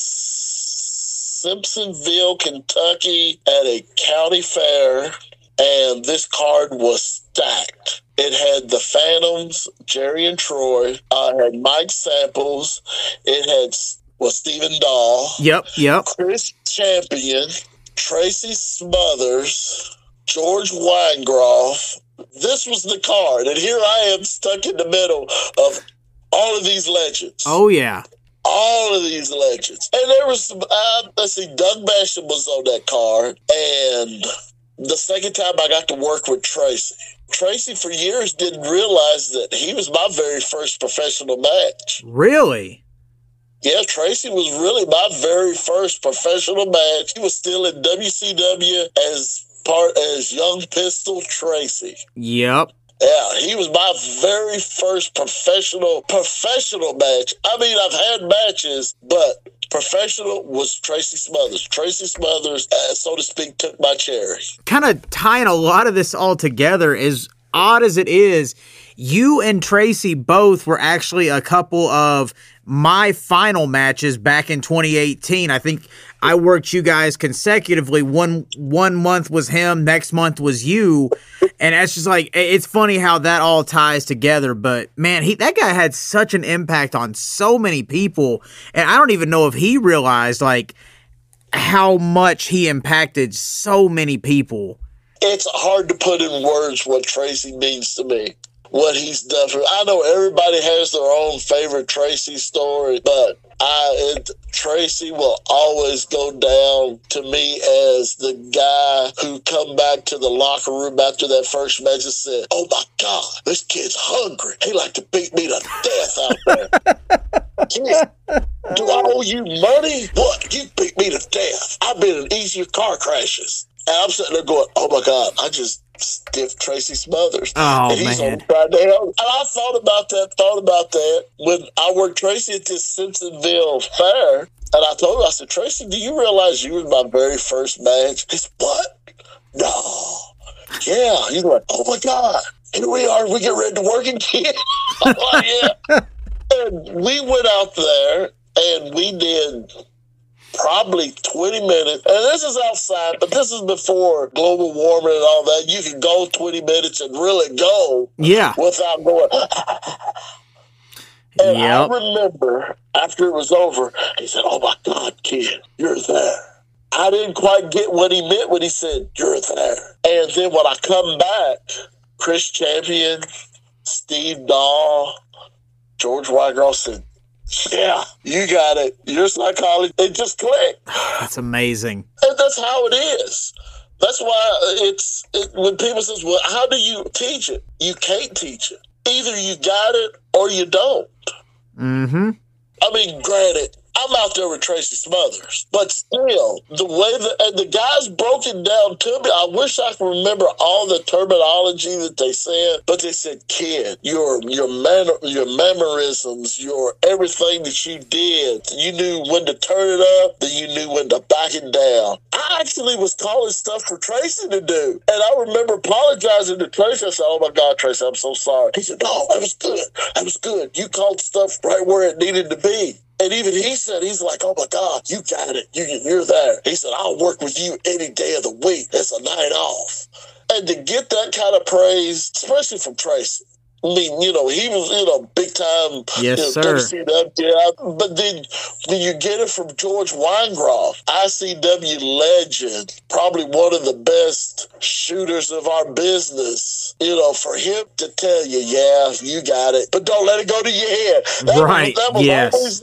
Simpsonville, Kentucky at a county fair, and this card was stacked. It had the Phantoms, Jerry and Troy. I had Mike Samples. It had was Stephen Doll. Yep, yep. Chris Champion, Tracy Smothers, George Weingeroff. This was the card, and here I am stuck in the middle of all of these legends. Oh yeah all of these legends. And there was some, uh, let's see, Doug Basham was on that card. And the second time I got to work with Tracy. Tracy for years didn't realize that he was my very first professional match. Really? Yeah, Tracy was really my very first professional match. He was still in WCW as part as Young Pistol Tracy. Yep. Yeah, he was my very first professional professional match. I mean, I've had matches, but professional was Tracy Smothers. Tracy Smothers, uh, so to speak, took my cherry. Kind of tying a lot of this all together, as odd as it is, you and Tracy both were actually a couple of my final matches back in 2018. I think I worked you guys consecutively. One one month was him, next month was you, and it's just like it's funny how that all ties together. But man, he that guy had such an impact on so many people, and I don't even know if he realized like how much he impacted so many people. It's hard to put in words what Tracy means to me what he's done for. I know everybody has their own favorite Tracy story, but I it, Tracy will always go down to me as the guy who come back to the locker room after that first match and said, "Oh my God, this kid's hungry. He like to beat me to death out there." [laughs] Do I owe you money? What? You beat me to death. I've been in easier car crashes. And I'm sitting there going, oh my God, I just stiff Tracy Smothers. Oh, and he's man. on Friday. And I thought about that, thought about that when I worked Tracy at this Simpsonville fair. And I told her, I said, Tracy, do you realize you was my very first match? Said, what? No. Yeah. He's like, oh my God. Here we are. We get ready to work again. [laughs] I'm like, yeah. [laughs] and we went out there and we did probably 20 minutes. And this is outside, but this is before global warming and all that. You can go 20 minutes and really go yeah. without going. and yep. I remember after it was over, he said, Oh my God, kid, you're there. I didn't quite get what he meant when he said, You're there. And then when I come back, Chris Champion, Steve Doll, George Weingeroff said, yeah, you got it. Your psychology, it just clicked. [sighs] That's amazing. And that's how it is. That's why it's it, when people says, "Well, how do you teach it?" You can't teach it. Either you got it or you don't. Mm-hmm. I mean, granted, I'm out there with Tracy Smothers. But still, the way that and the guys broke it down to me, I wish I could remember all the terminology that they said, but they said, kid, your your man your mannerisms, your everything that you did, you knew when to turn it up, then you knew when to back it down. I actually was calling stuff for Tracy to do. And I remember apologizing to Tracy. I said, Oh my God, Tracy, I'm so sorry. He said, No, that was good. That was good. You called stuff right where it needed to be. And even he said, he's like, oh my God, you got it. You, you're there. He said, I'll work with you any day of the week. It's a night off. And to get that kind of praise, especially from Tracy, mean, you know, he was, you know, big time. Yes, you sir. know, WCW. But then when you get it from George Weingeroff, ICW legend, probably one of the best shooters of our business, you know, for him to tell you, yeah, you got it, but don't let it go to your head. That Right, Was, was yes.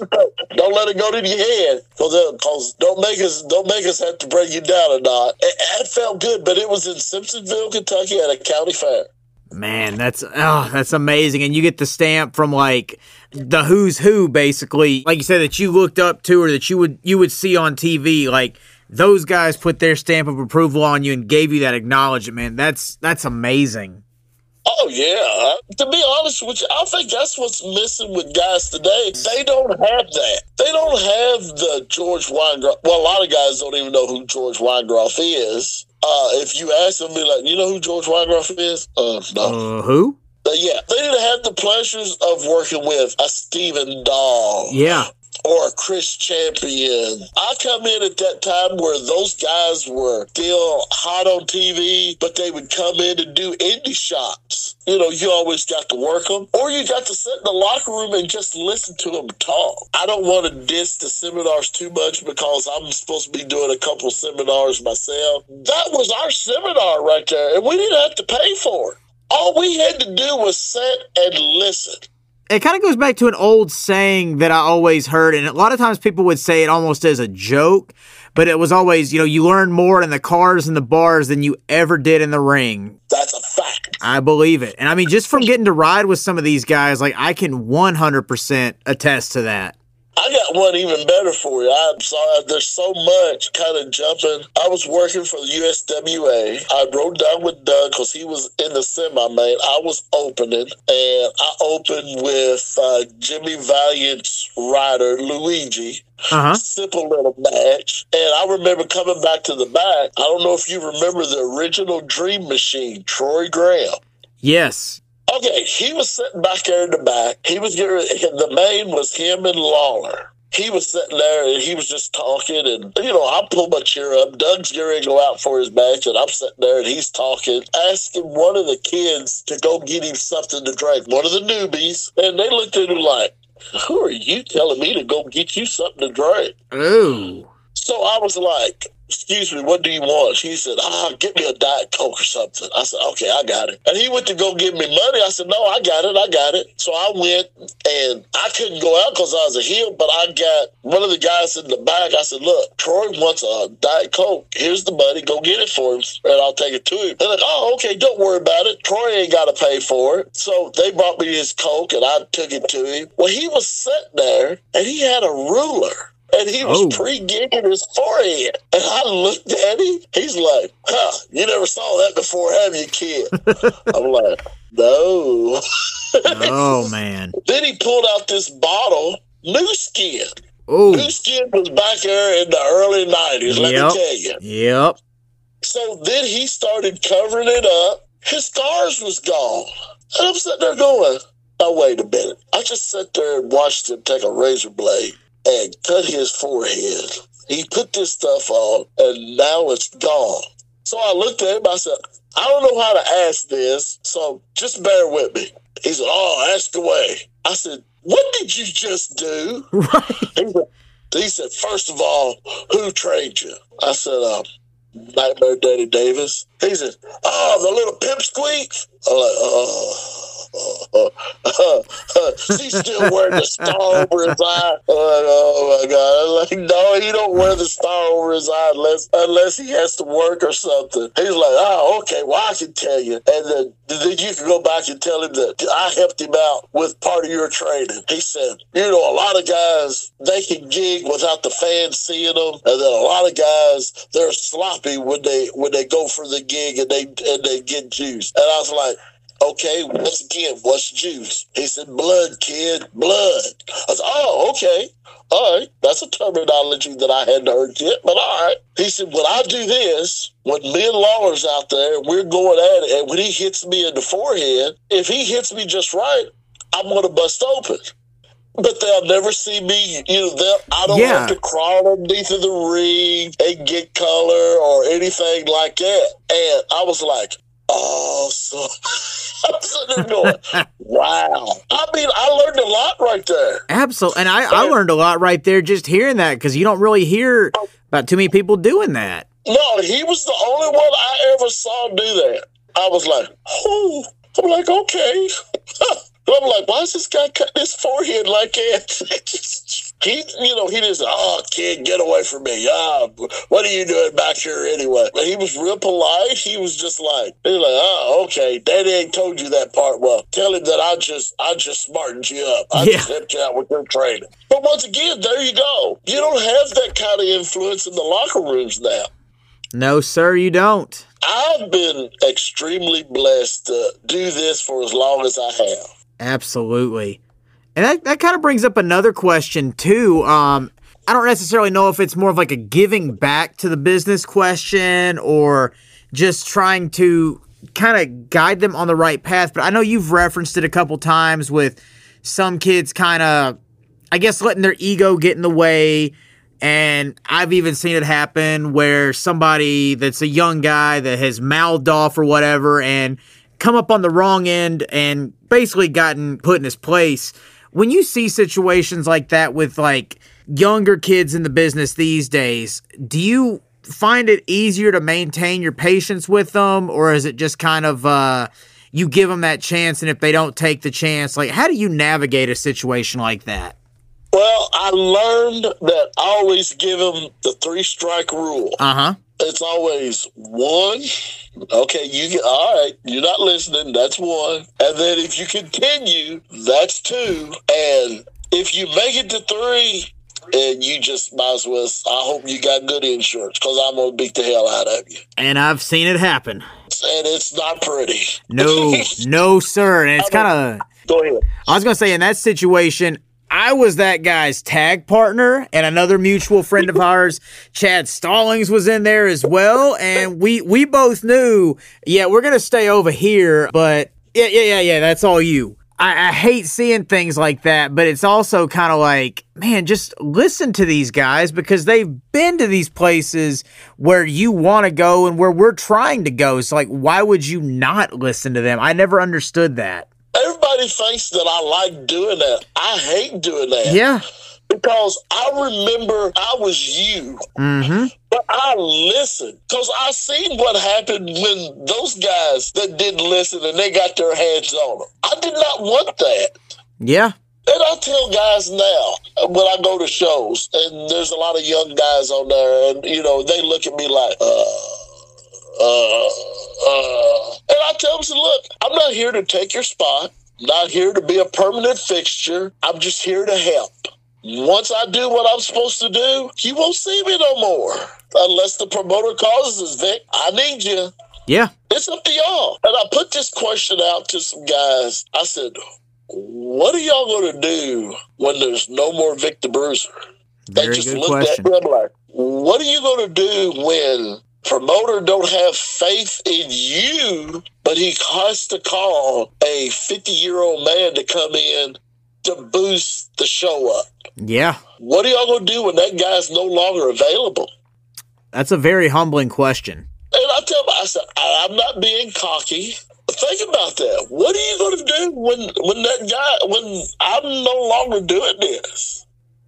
don't let it go to your head. Because uh, don't make us don't make us have to bring you down or not. It, it felt good, but it was in Simpsonville, Kentucky at a county fair. Man, that's oh, that's amazing. And you get the stamp from like the who's who, basically. Like you said, that you looked up to or that you would you would see on TV. Like those guys put their stamp of approval on you and gave you that acknowledgement. Man, that's that's amazing. Oh yeah. To be honest with you, I think that's what's missing with guys today. They don't have that. They don't have the George Weingeroff. Well, a lot of guys don't even know who George Weingeroff is. Uh, if you ask them, be like, you know who George Weingeroff is? Uh, no. Uh, who? But yeah, they didn't have the pleasures of working with a Stephen Doll Yeah, or Chris Champion. I come in at that time where those guys were still hot on TV, but they would come in and do indie shots. You know, you always got to work them, or you got to sit in the locker room and just listen to them talk. I don't want to diss the seminars too much because I'm supposed to be doing a couple seminars myself. That was our seminar right there, and we didn't have to pay for it. All we had to do was sit and listen. It kind of goes back to an old saying that I always heard, and a lot of times people would say it almost as a joke, but it was always, you know, you learn more in the cars and the bars than you ever did in the ring. That's a fact. I believe it. And I mean, just from getting to ride with some of these guys, like I can 100% attest to that. I got one even better for you. I'm sorry, there's so much kind of jumping. I was working for the USWA. I rode down with Doug because he was in the semi man. I was opening, and I opened with uh, Jimmy Valiant's rider, Luigi. Uh huh. Simple little match. And I remember coming back to the back. I don't know if you remember the original Dream Machine, Troy Graham. Yes. Okay, he was sitting back there in the back. He was getting the main was him and Lawler. He was sitting there and he was just talking, and you know, I pulled my chair up. Doug's getting to go out for his match, and I'm sitting there and he's talking, asking one of the kids to go get him something to drink. One of the newbies, and they looked at him like, "Who are you telling me to go get you something to drink?" Ooh. So I was like, excuse me, what do you want? He said, ah, get me a Diet Coke or something. I said, okay, I got it. And he went to go give me money. I said, no, I got it, I got it. So I went and I couldn't go out because I was a heel, but I got one of the guys in the back. I said, look, Troy wants a Diet Coke. Here's the money. Go get it for him and I'll take it to him. They're like, oh, okay, don't worry about it. Troy ain't got to pay for it. So they brought me his Coke and I took it to him. Well, he was sitting there and he had a ruler and he was Oh. pre-gigging his forehead. And I looked at him. He's like, huh, you never saw that before, have you, kid? [laughs] I'm like, no. Oh, [laughs] man. then he pulled out this bottle, New Skin. Ooh. New Skin was back there in the early 90s, let Yep. me tell you. Yep. So then he started covering it up. His scars was gone. And I'm sitting there going, now wait a minute. I just sat there and watched him take a razor blade and cut his forehead. He put this stuff on and now it's gone. So I looked at him, I said, I don't know how to ask this, so just bear with me. He said, Oh, ask away. I said, What did you just do? [laughs] Right. He said, first of all, who trained you? I said, um, Nightmare Danny Davis. He said, oh, the little pipsqueak. I'm like, oh. [laughs] He's still wearing the star over his eye. Like, oh my god! I'm Like, no, he don't wear the star over his eye unless unless he has to work or something. He's like, oh, okay, well I can tell you, and then then you can go back and tell him that I helped him out with part of your training. He said, you know, a lot of guys they can gig without the fans seeing them, and then a lot of guys they're sloppy when they when they go for the gig and they and they get juice. And I was like. Okay, once again, what's juice? He said, blood, kid, blood. I said, oh, okay. All right. That's a terminology that I hadn't heard yet, but all right. He said, when I do this, when me and Lawler's out there, we're going at it, and when he hits me in the forehead, if he hits me just right, I'm going to bust open. But they'll never see me. You know, they'll, I don't Yeah. have to crawl underneath of the ring and get color or anything like that. And I was like, oh, so [laughs] I'm sitting there going, wow. I mean, I learned a lot right there. Absolutely. And I, I learned a lot right there just hearing that because you don't really hear about too many people doing that. No, he was the only one I ever saw do that. I was like, oh, I'm like, okay. [laughs] I'm like, why is this guy cutting his forehead like that? [laughs] he, you know, he just, oh, kid, get away from me. Ah, what are you doing back here anyway? But he was real polite. He was just like, he was like, oh, okay, daddy ain't told you that part well. Tell him that I just, I just smartened you up. I just Yeah. helped you out with your training. But once again, there you go. You don't have that kind of influence in the locker rooms now. No, sir, you don't. I've been extremely blessed to do this for as long as I have. Absolutely. And that, that kind of brings up another question, too. Um, I don't necessarily know if it's more of like a giving back to the business question or just trying to kind of guide them on the right path. But I know you've referenced it a couple times with some kids kind of, I guess, letting their ego get in the way. And I've even seen it happen where somebody that's a young guy that has mouthed off or whatever and come up on the wrong end and basically gotten put in his place. When you see situations like that with like younger kids in the business these days, do you find it easier to maintain your patience with them or is it just kind of uh you give them that chance and if they don't take the chance, like how do you navigate a situation like that? Well, I learned that I always give them the three strike rule. Uh-huh. It's always one. Okay, you get all right. You're not listening. That's one. And then if you continue, that's two. And if you make it to three, and you just might as well. I hope you got good insurance because I'm gonna beat the hell out of you. And I've seen it happen. And it's not pretty. No, [laughs] no, sir. And it's kind of Go ahead. I was gonna say in that situation, I was that guy's tag partner, and another mutual friend of ours, [laughs] Chad Stallings, was in there as well. And we we both knew, yeah, we're gonna stay over here, but yeah, yeah, yeah, yeah, that's all you. I, I hate seeing things like that, but it's also kind of like, man, just listen to these guys because they've been to these places where you want to go and where we're trying to go. So, like, why would you not listen to them? I never understood that. Everybody thinks that I like doing that. I hate doing that. Yeah. Because I remember I was you, Mm-hmm. but I listened. Because I seen what happened when those guys that didn't listen and they got their hands on them. I did not want that. Yeah. And I tell guys now when I go to shows, and there's a lot of young guys on there, and you know they look at me like, uh, uh, uh, and I tell them, look, I'm not here to take your spot. I'm not here to be a permanent fixture. I'm just here to help. Once I do what I'm supposed to do, you won't see me no more. Unless the promoter calls us, Vic, I need you. Yeah. It's up to y'all. And I put this question out to some guys. I said, What are y'all going to do when there's no more Victor the Bruiser? They Very just good looked question. at me like, What are you going to do when promoter don't have faith in you, but he has to call a 50 year old man to come in to boost the show up? Yeah. What are y'all going to do when that guy's no longer available? That's a very humbling question. And I tell them, I said, I'm not being cocky. Think about that. What are you going to do when when that guy when I'm no longer doing this?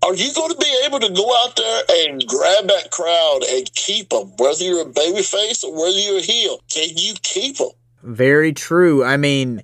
Are you going to be able to go out there and grab that crowd and keep them, whether you're a baby face or whether you're a heel? Can you keep them? Very true. I mean,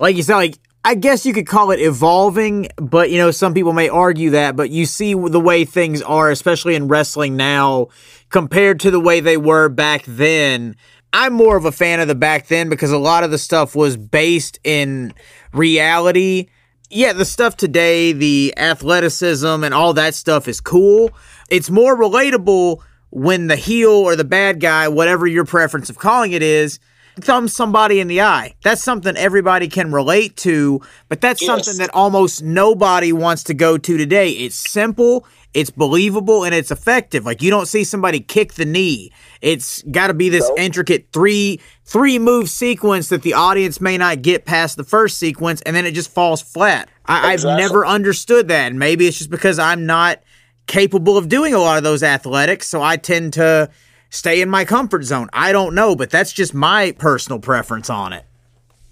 like you said, like I guess you could call it evolving, but you know, some people may argue that, but you see the way things are, especially in wrestling now, compared to the way they were back then. I'm more of a fan of the back then because a lot of the stuff was based in reality. Yeah, the stuff today, the athleticism and all that stuff is cool. It's more relatable when the heel or the bad guy, whatever your preference of calling it is, thumbs somebody in the eye. That's something everybody can relate to, but that's Yes. something that almost nobody wants to go to today. It's simple, it's believable, and it's effective. Like you don't see somebody kick the knee. It's got to be this No. intricate three three move sequence that the audience may not get past the first sequence, and then it just falls flat. I, I've never understood that, and maybe it's just because I'm not capable of doing a lot of those athletics, so I tend to stay in my comfort zone. I don't know, but that's just my personal preference on it.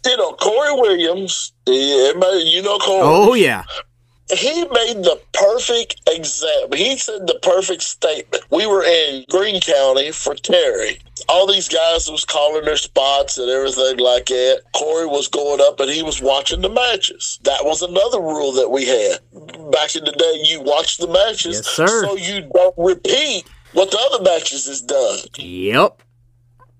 You know, Corey Williams, you know Corey. Oh yeah. he made the perfect example. He said the perfect statement. We were in Greene County for Terry. All these guys was calling their spots and everything like that. Corey was going up and he was watching the matches. That was another rule that we had. Back in the day, you watch the matches Yes, so you don't repeat what the other matches is done. Yep.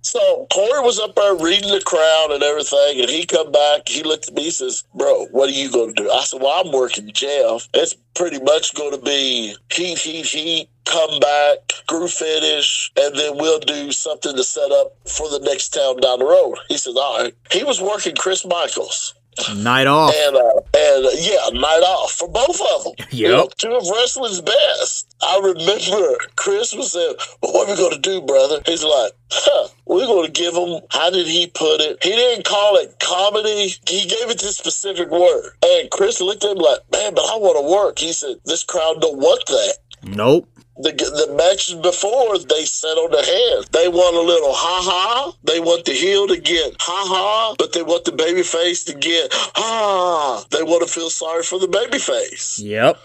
So Corey was up there reading the crowd and everything, and he come back. He looked at me. He says, "Bro, what are you going to do?" I said, "Well, I'm working Jeff. It's pretty much going to be heat, heat, heat. Come back, screw finish, and then we'll do something to set up for the next town down the road." He says, "All right." He was working Chris Michaels. Night off. And uh, and uh, yeah, night off for both of them. You know, Yep. two of wrestling's best. I remember Chris was saying, well, "What are we going to do, brother?" He's like, huh, "We're going to give him." How did he put it? He didn't call it comedy. He gave it this specific word. And Chris looked at him like, "Man, but I want to work." He said, "This crowd don't want that." Nope. The, the matches before they set on the hand. They want a little ha ha. They want the heel to get ha ha, but they want the baby face to get ha. They want to feel sorry for the baby face. Yep.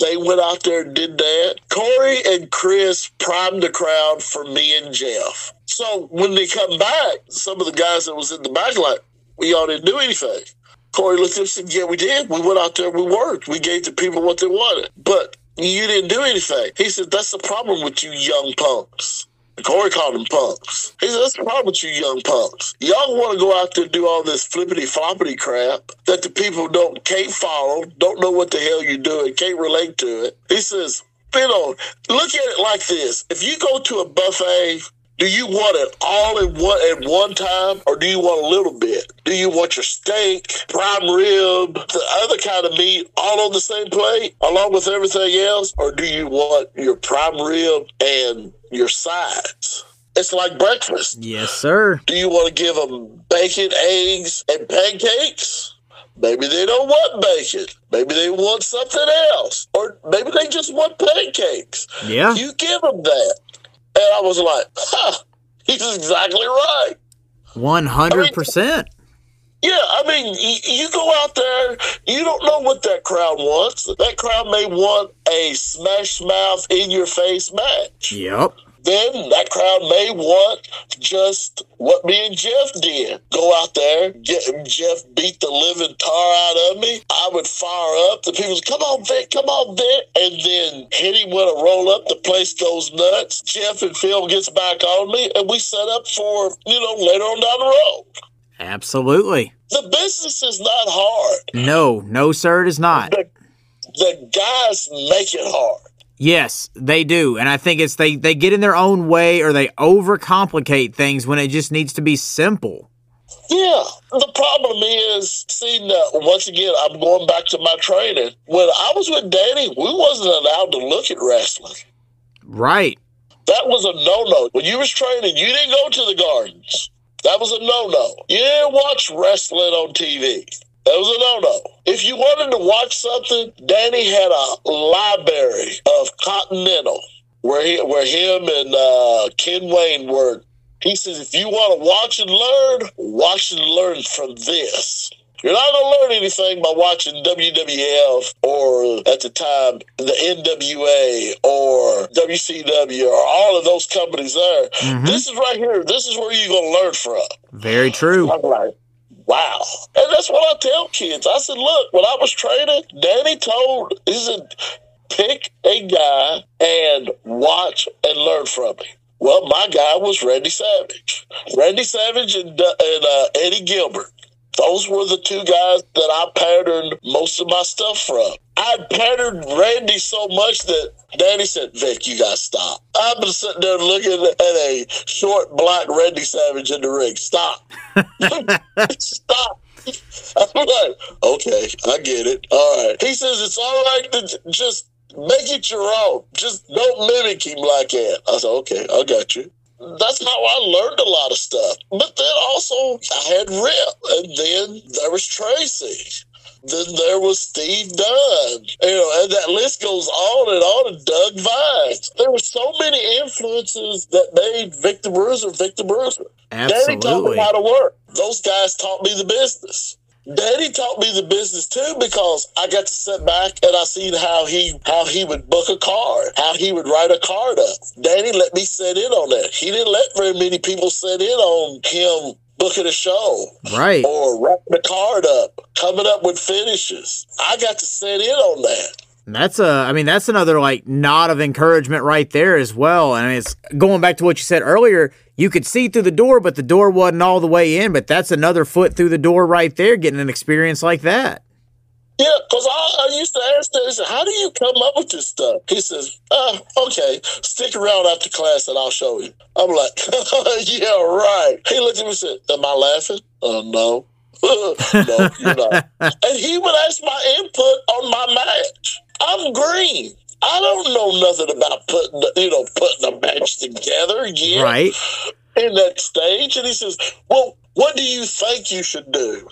They went out there and did that. Corey and Chris primed the crowd for me and Jeff. So when they come back, some of the guys that was in the back like, we all didn't do anything. Corey looked at us and said, Yeah, we did. We went out there, we worked. We gave the people what they wanted. But you didn't do anything. He said, That's the problem with you young punks. Corey called them punks. He said, That's the problem with you young punks. Y'all want to go out there and do all this flippity floppity crap that the people don't can't follow, don't know what the hell you're doing, can't relate to it. He says, you know, look at it like this. If you go to a buffet, do you want it all in one at one time, or do you want a little bit? Do you want your steak, prime rib, the other kind of meat, all on the same plate, along with everything else, or do you want your prime rib and your sides? It's like breakfast. Yes, sir. Do you want to give them bacon, eggs, and pancakes? Maybe they don't want bacon. Maybe they want something else. Or maybe they just want pancakes. Yeah. You give them that. And I was like, huh, he's exactly right. One hundred percent. Yeah, I mean, you go out there, you don't know what that crowd wants. That crowd may want a smash mouth in your face match. Yep. Then that crowd may want just what me and Jeff did. Go out there, get Jeff beat the living tar out of me. I would fire up. The people would, come on, Vic, come on, Vic. And then hit him with a roll up. The place goes nuts. Jeff and Phil gets back on me, and we set up for, you know, later on down the road. Absolutely. The business is not hard. No, no, sir, it is not. The, the guys make it hard. Yes, they do. And I think it's they they get in their own way or they overcomplicate things when it just needs to be simple. Yeah. The problem is, see, now, once again, I'm going back to my training. When I was with Danny, we wasn't allowed to look at wrestling. Right. That was a no-no. When you was training, you didn't go to the gardens. That was a no-no. You didn't watch wrestling on TV. That was a no-no. If you wanted to watch something, Danny had a library of Continental where he, where him and uh, Ken Wayne were. He says, if you want to watch and learn, watch and learn from this. You're not going to learn anything by watching WWF or at the time the NWA or WCW or all of those companies there. Mhm. This is right here. This is where you're going to learn from. Very true. I'm like, wow. And that's what I tell kids. I said, look, when I was training, Danny told, he said, pick a guy and watch and learn from him. Well, my guy was Randy Savage. Randy Savage and, uh, and uh, Eddie Gilbert. Those were the two guys that I patterned most of my stuff from. I patterned Randy so much that Danny said, Vic, you got to stop. I've been sitting there looking at a short black Randy Savage in the ring. Stop. [laughs] stop. I'm like, okay, I get it. All right. He says it's all right to just make it your own. Just don't mimic him like that. I said, okay, I got you that's how I learned a lot of stuff. But then also I had Rip, and then there was Tracy. Then there was Steve Dunn, you know, and that list goes on and on. And Doug Vines. There were so many influences that made Victor Bruiser Victor Bruiser. Absolutely. Danny taught me how to work. Those guys taught me the business. Daddy taught me the business too because I got to sit back and I seen how he how he would book a card, how he would write a card up. Daddy let me sit in on that. He didn't let very many people sit in on him booking a show. Right. Or writing the card up, coming up with finishes. I got to sit in on that. That's a, I mean, that's another like nod of encouragement right there as well. And it's going back to what you said earlier. You could see through the door, but the door wasn't all the way in. But that's another foot through the door right there, getting an experience like that. Yeah, because I, I, used to ask said, how do you come up with this stuff? He says, uh, okay, stick around after class and I'll show you. I'm like, [laughs] yeah, right. He looked at me and said, am I laughing? Uh, no. [laughs] no, you're not. and he would ask my input on my match. I'm green. I don't know nothing about putting the, you know putting a match together yet. Right. In that stage, and he says, "Well, what do you think you should do?"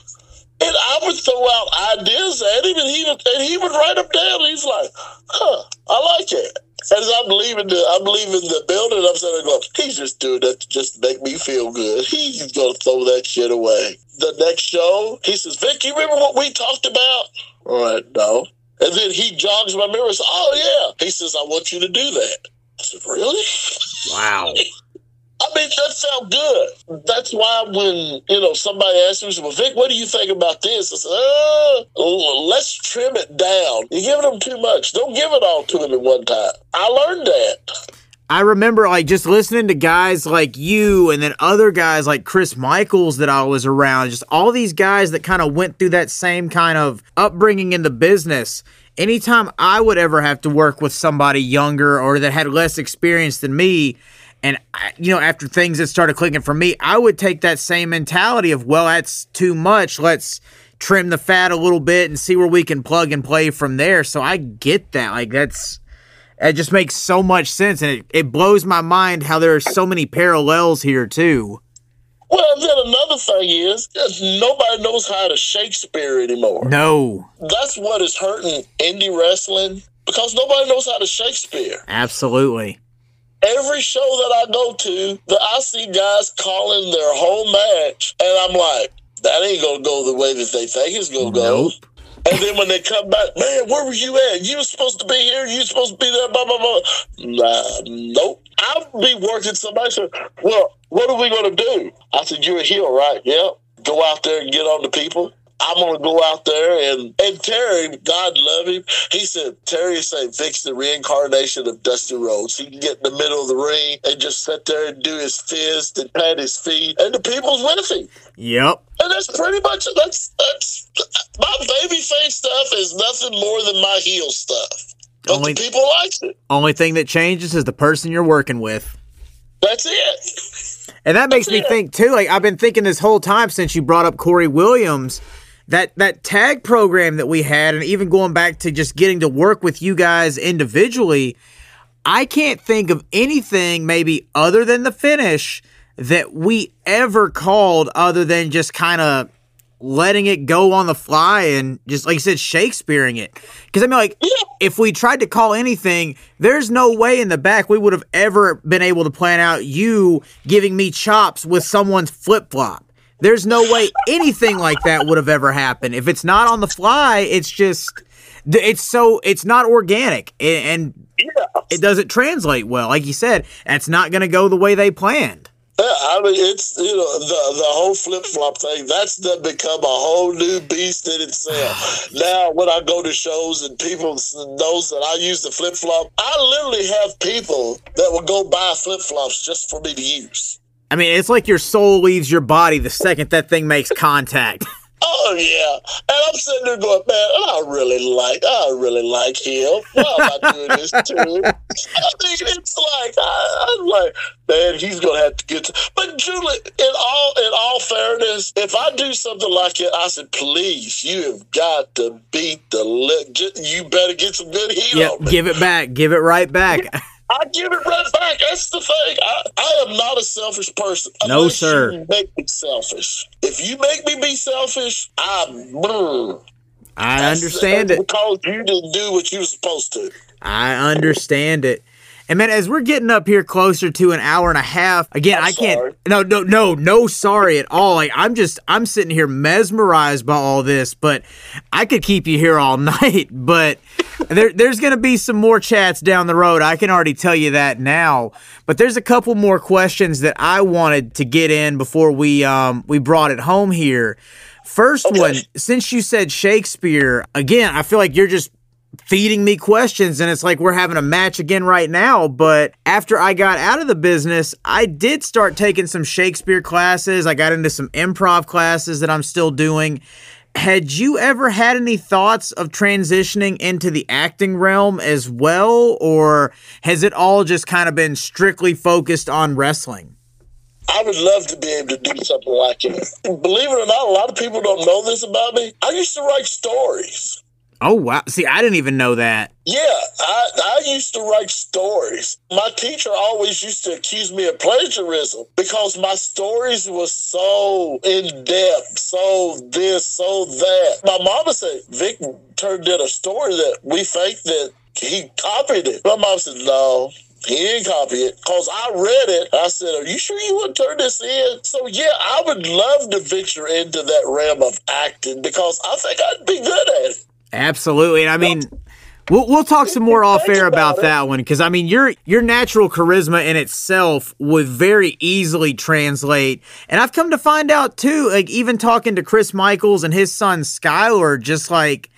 And I would throw out ideas at him, and he would, and he would write them down. And he's like, "Huh, I like it." As I'm leaving the, I'm leaving the building. I'm sitting there going, "He's just doing that to just make me feel good. He's gonna throw that shit away." The next show, he says, "Vic, you remember what we talked about?" All right, no. And then he jogs my memory and says, Oh, yeah. He says, I want you to do that. I said, Really? Wow. [laughs] I mean, that felt good. That's why when, you know, somebody asked me, well, Vic, what do you think about this? I said, uh, let's trim it down. You're giving them too much. Don't give it all to them at one time. I learned that. I remember like just listening to guys like you and then other guys like Chris Michaels that I was around, just all these guys that kind of went through that same kind of upbringing in the business. Anytime I would ever have to work with somebody younger or that had less experience than me, and you know, after things that started clicking for me, I would take that same mentality of, well, that's too much. Let's trim the fat a little bit and see where we can plug and play from there. So I get that. Like that's it just makes so much sense, and it, it blows my mind how there are so many parallels here too. Well, then another thing is, nobody knows how to Shakespeare anymore. No, that's what is hurting indie wrestling because nobody knows how to Shakespeare. Absolutely. Every show that I go to, that I see guys calling their whole match, and I'm like, that ain't gonna go the way that they think it's gonna go. Nope. And then when they come back, man, where were you at? You were supposed to be here. You were supposed to be there. Blah blah blah. Nah, nope. I'll be working. Somebody said, "Well, what are we to do?" I said, "You're a heel, right? Yep. Go out there and get on the people." I'm gonna go out there and and Terry, God love him. He said Terry is saying fix the reincarnation of Dusty Rhodes. He can get in the middle of the ring and just sit there and do his fist and pat his feet, and the people's with him. Yep. And that's pretty much that's that's my baby face stuff is nothing more than my heel stuff. But only, people likes it. Only thing that changes is the person you're working with. That's it. And that makes That's me it. think too. Like I've been thinking this whole time since you brought up Corey Williams that that tag program that we had and even going back to just getting to work with you guys individually i can't think of anything maybe other than the finish that we ever called other than just kind of letting it go on the fly and just like you said shakespeareing it. Because i mean like if we tried to call anything there's no way in the back we would have ever been able to plan out you giving me chops with someone's flip-flop there's no way anything like that would have ever happened. If it's not on the fly, it's just it's so it's not organic and it doesn't translate well. Like you said, it's not going to go the way they planned. Yeah, I mean it's you know the the whole flip flop thing. That's the, become a whole new beast in itself. [sighs] now, when I go to shows and people knows that I use the flip flop, I literally have people that will go buy flip flops just for me to use. I mean, it's like your soul leaves your body the second that thing makes contact. [laughs] Oh yeah, and I'm sitting there going, man, I really like, I really like him. Why am I doing this to? [laughs] I mean, it's like I, am like, man, he's gonna have to get. To, but Julie, in all in all fairness, if I do something like it, I said, please, you have got to beat the lip. You better get some good heat yep. Give it back. Give it right back. [laughs] I give it right back. That's the thing. I, I am not a selfish person. No, sir. You make me selfish. If you make me be selfish, I'm. Brr. I that's, understand it. Because you didn't do what you were supposed to. I understand it. And man, as we're getting up here closer to an hour and a half, again, I'm I can not No, no, no, no. Sorry at all. Like I'm just, I'm sitting here mesmerized by all this. But I could keep you here all [laughs] night. But there, there's going to be some more chats down the road. I can already tell you that now. But there's a couple more questions that I wanted to get in before we, um, we brought it home here. First okay. one, since you said Shakespeare, again, I feel like you're just feeding me questions and it's like we're having a match again right now but after i got out of the business i did start taking some shakespeare classes i got into some improv classes that i'm still doing had you ever had any thoughts of transitioning into the acting realm as well or has it all just kind of been strictly focused on wrestling I would love to be able to do something like it. Believe it or not, a lot of people don't know this about me. I used to write stories. Oh wow! See, I didn't even know that. Yeah, I, I used to write stories. My teacher always used to accuse me of plagiarism because my stories were so in depth, so this, so that. My mama said Vic turned in a story that we think that he copied it. My mom said no. He didn't copy it because I read it. I said, Are you sure you would turn this in? So, yeah, I would love to venture into that realm of acting because I think I'd be good at it. Absolutely. And I mean, we'll we'll talk some more off air about that one because I mean, your your natural charisma in itself would very easily translate. And I've come to find out too, like even talking to Chris Michaels and his son Skylar, just like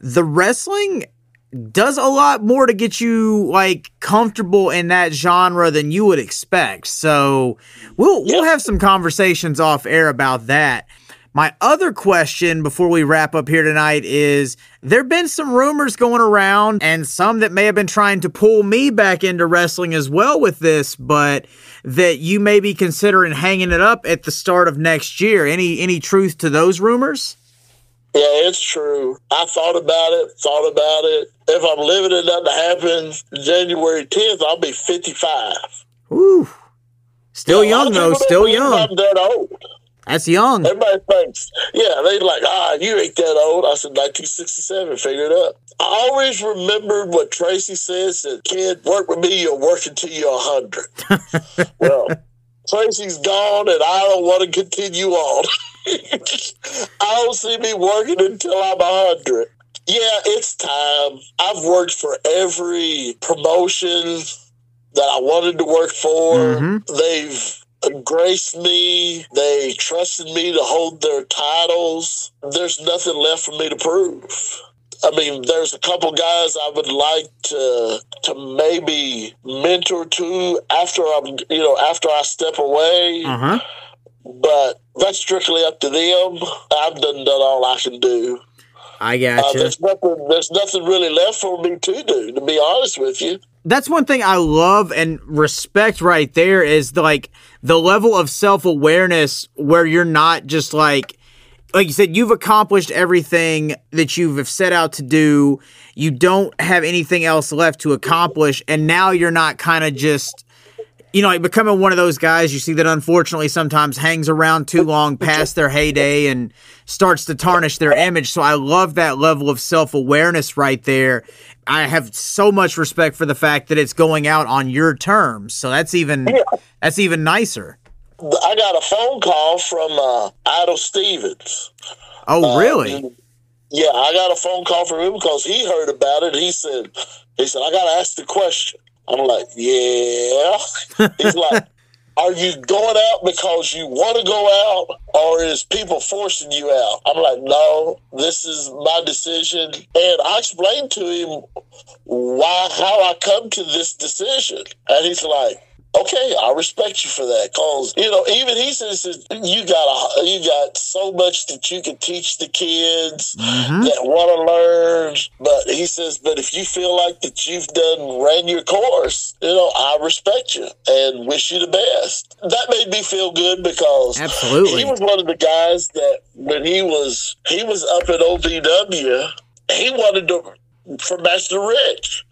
the wrestling does a lot more to get you like comfortable in that genre than you would expect. So we'll we'll have some conversations off air about that. My other question before we wrap up here tonight is there've been some rumors going around and some that may have been trying to pull me back into wrestling as well with this, but that you may be considering hanging it up at the start of next year. Any any truth to those rumors? Yeah, it's true. I thought about it, thought about it. If I'm living and nothing happens, January 10th, I'll be 55. Ooh. Still yeah, young, though. Still young. I'm that old. That's young. Everybody thinks, yeah, they like, ah, you ain't that old. I said, 1967, figure it out. I always remembered what Tracy says that, kid, work with me, you'll work until you're 100. [laughs] well, Tracy's gone, and I don't want to continue on. [laughs] I don't see me working until I'm 100. Yeah, it's time. I've worked for every promotion that I wanted to work for. Mm-hmm. They've graced me. They trusted me to hold their titles. There's nothing left for me to prove. I mean, there's a couple guys I would like to to maybe mentor to after I'm, you know, after I step away. Uh-huh. But that's strictly up to them. I've done done all I can do. I got uh, there's nothing. There's nothing really left for me to do. To be honest with you that's one thing I love and respect right there is the, like the level of self awareness where you're not just like like you said, you've accomplished everything that you've set out to do. You don't have anything else left to accomplish, and now you're not kind of just you know, like becoming one of those guys you see that unfortunately sometimes hangs around too long past their heyday and starts to tarnish their image. So I love that level of self awareness right there. I have so much respect for the fact that it's going out on your terms. So that's even yeah. that's even nicer. I got a phone call from uh, Idol Stevens. Oh, uh, really? Yeah, I got a phone call from him because he heard about it. He said, "He said I got to ask the question." I'm like, "Yeah." He's like, [laughs] are you going out because you want to go out or is people forcing you out? I'm like, no, this is my decision. And I explained to him why, how I come to this decision. And he's like, okay, I respect you for that. Cause you know, even he says you got a, you got so much that you can teach the kids mm-hmm. that want to learn. But he says, but if you feel like that you've done ran your course, you know, I respect you and wish you the best. That made me feel good because absolutely he was one of the guys that when he was he was up at OVW, he wanted to for Master Rich.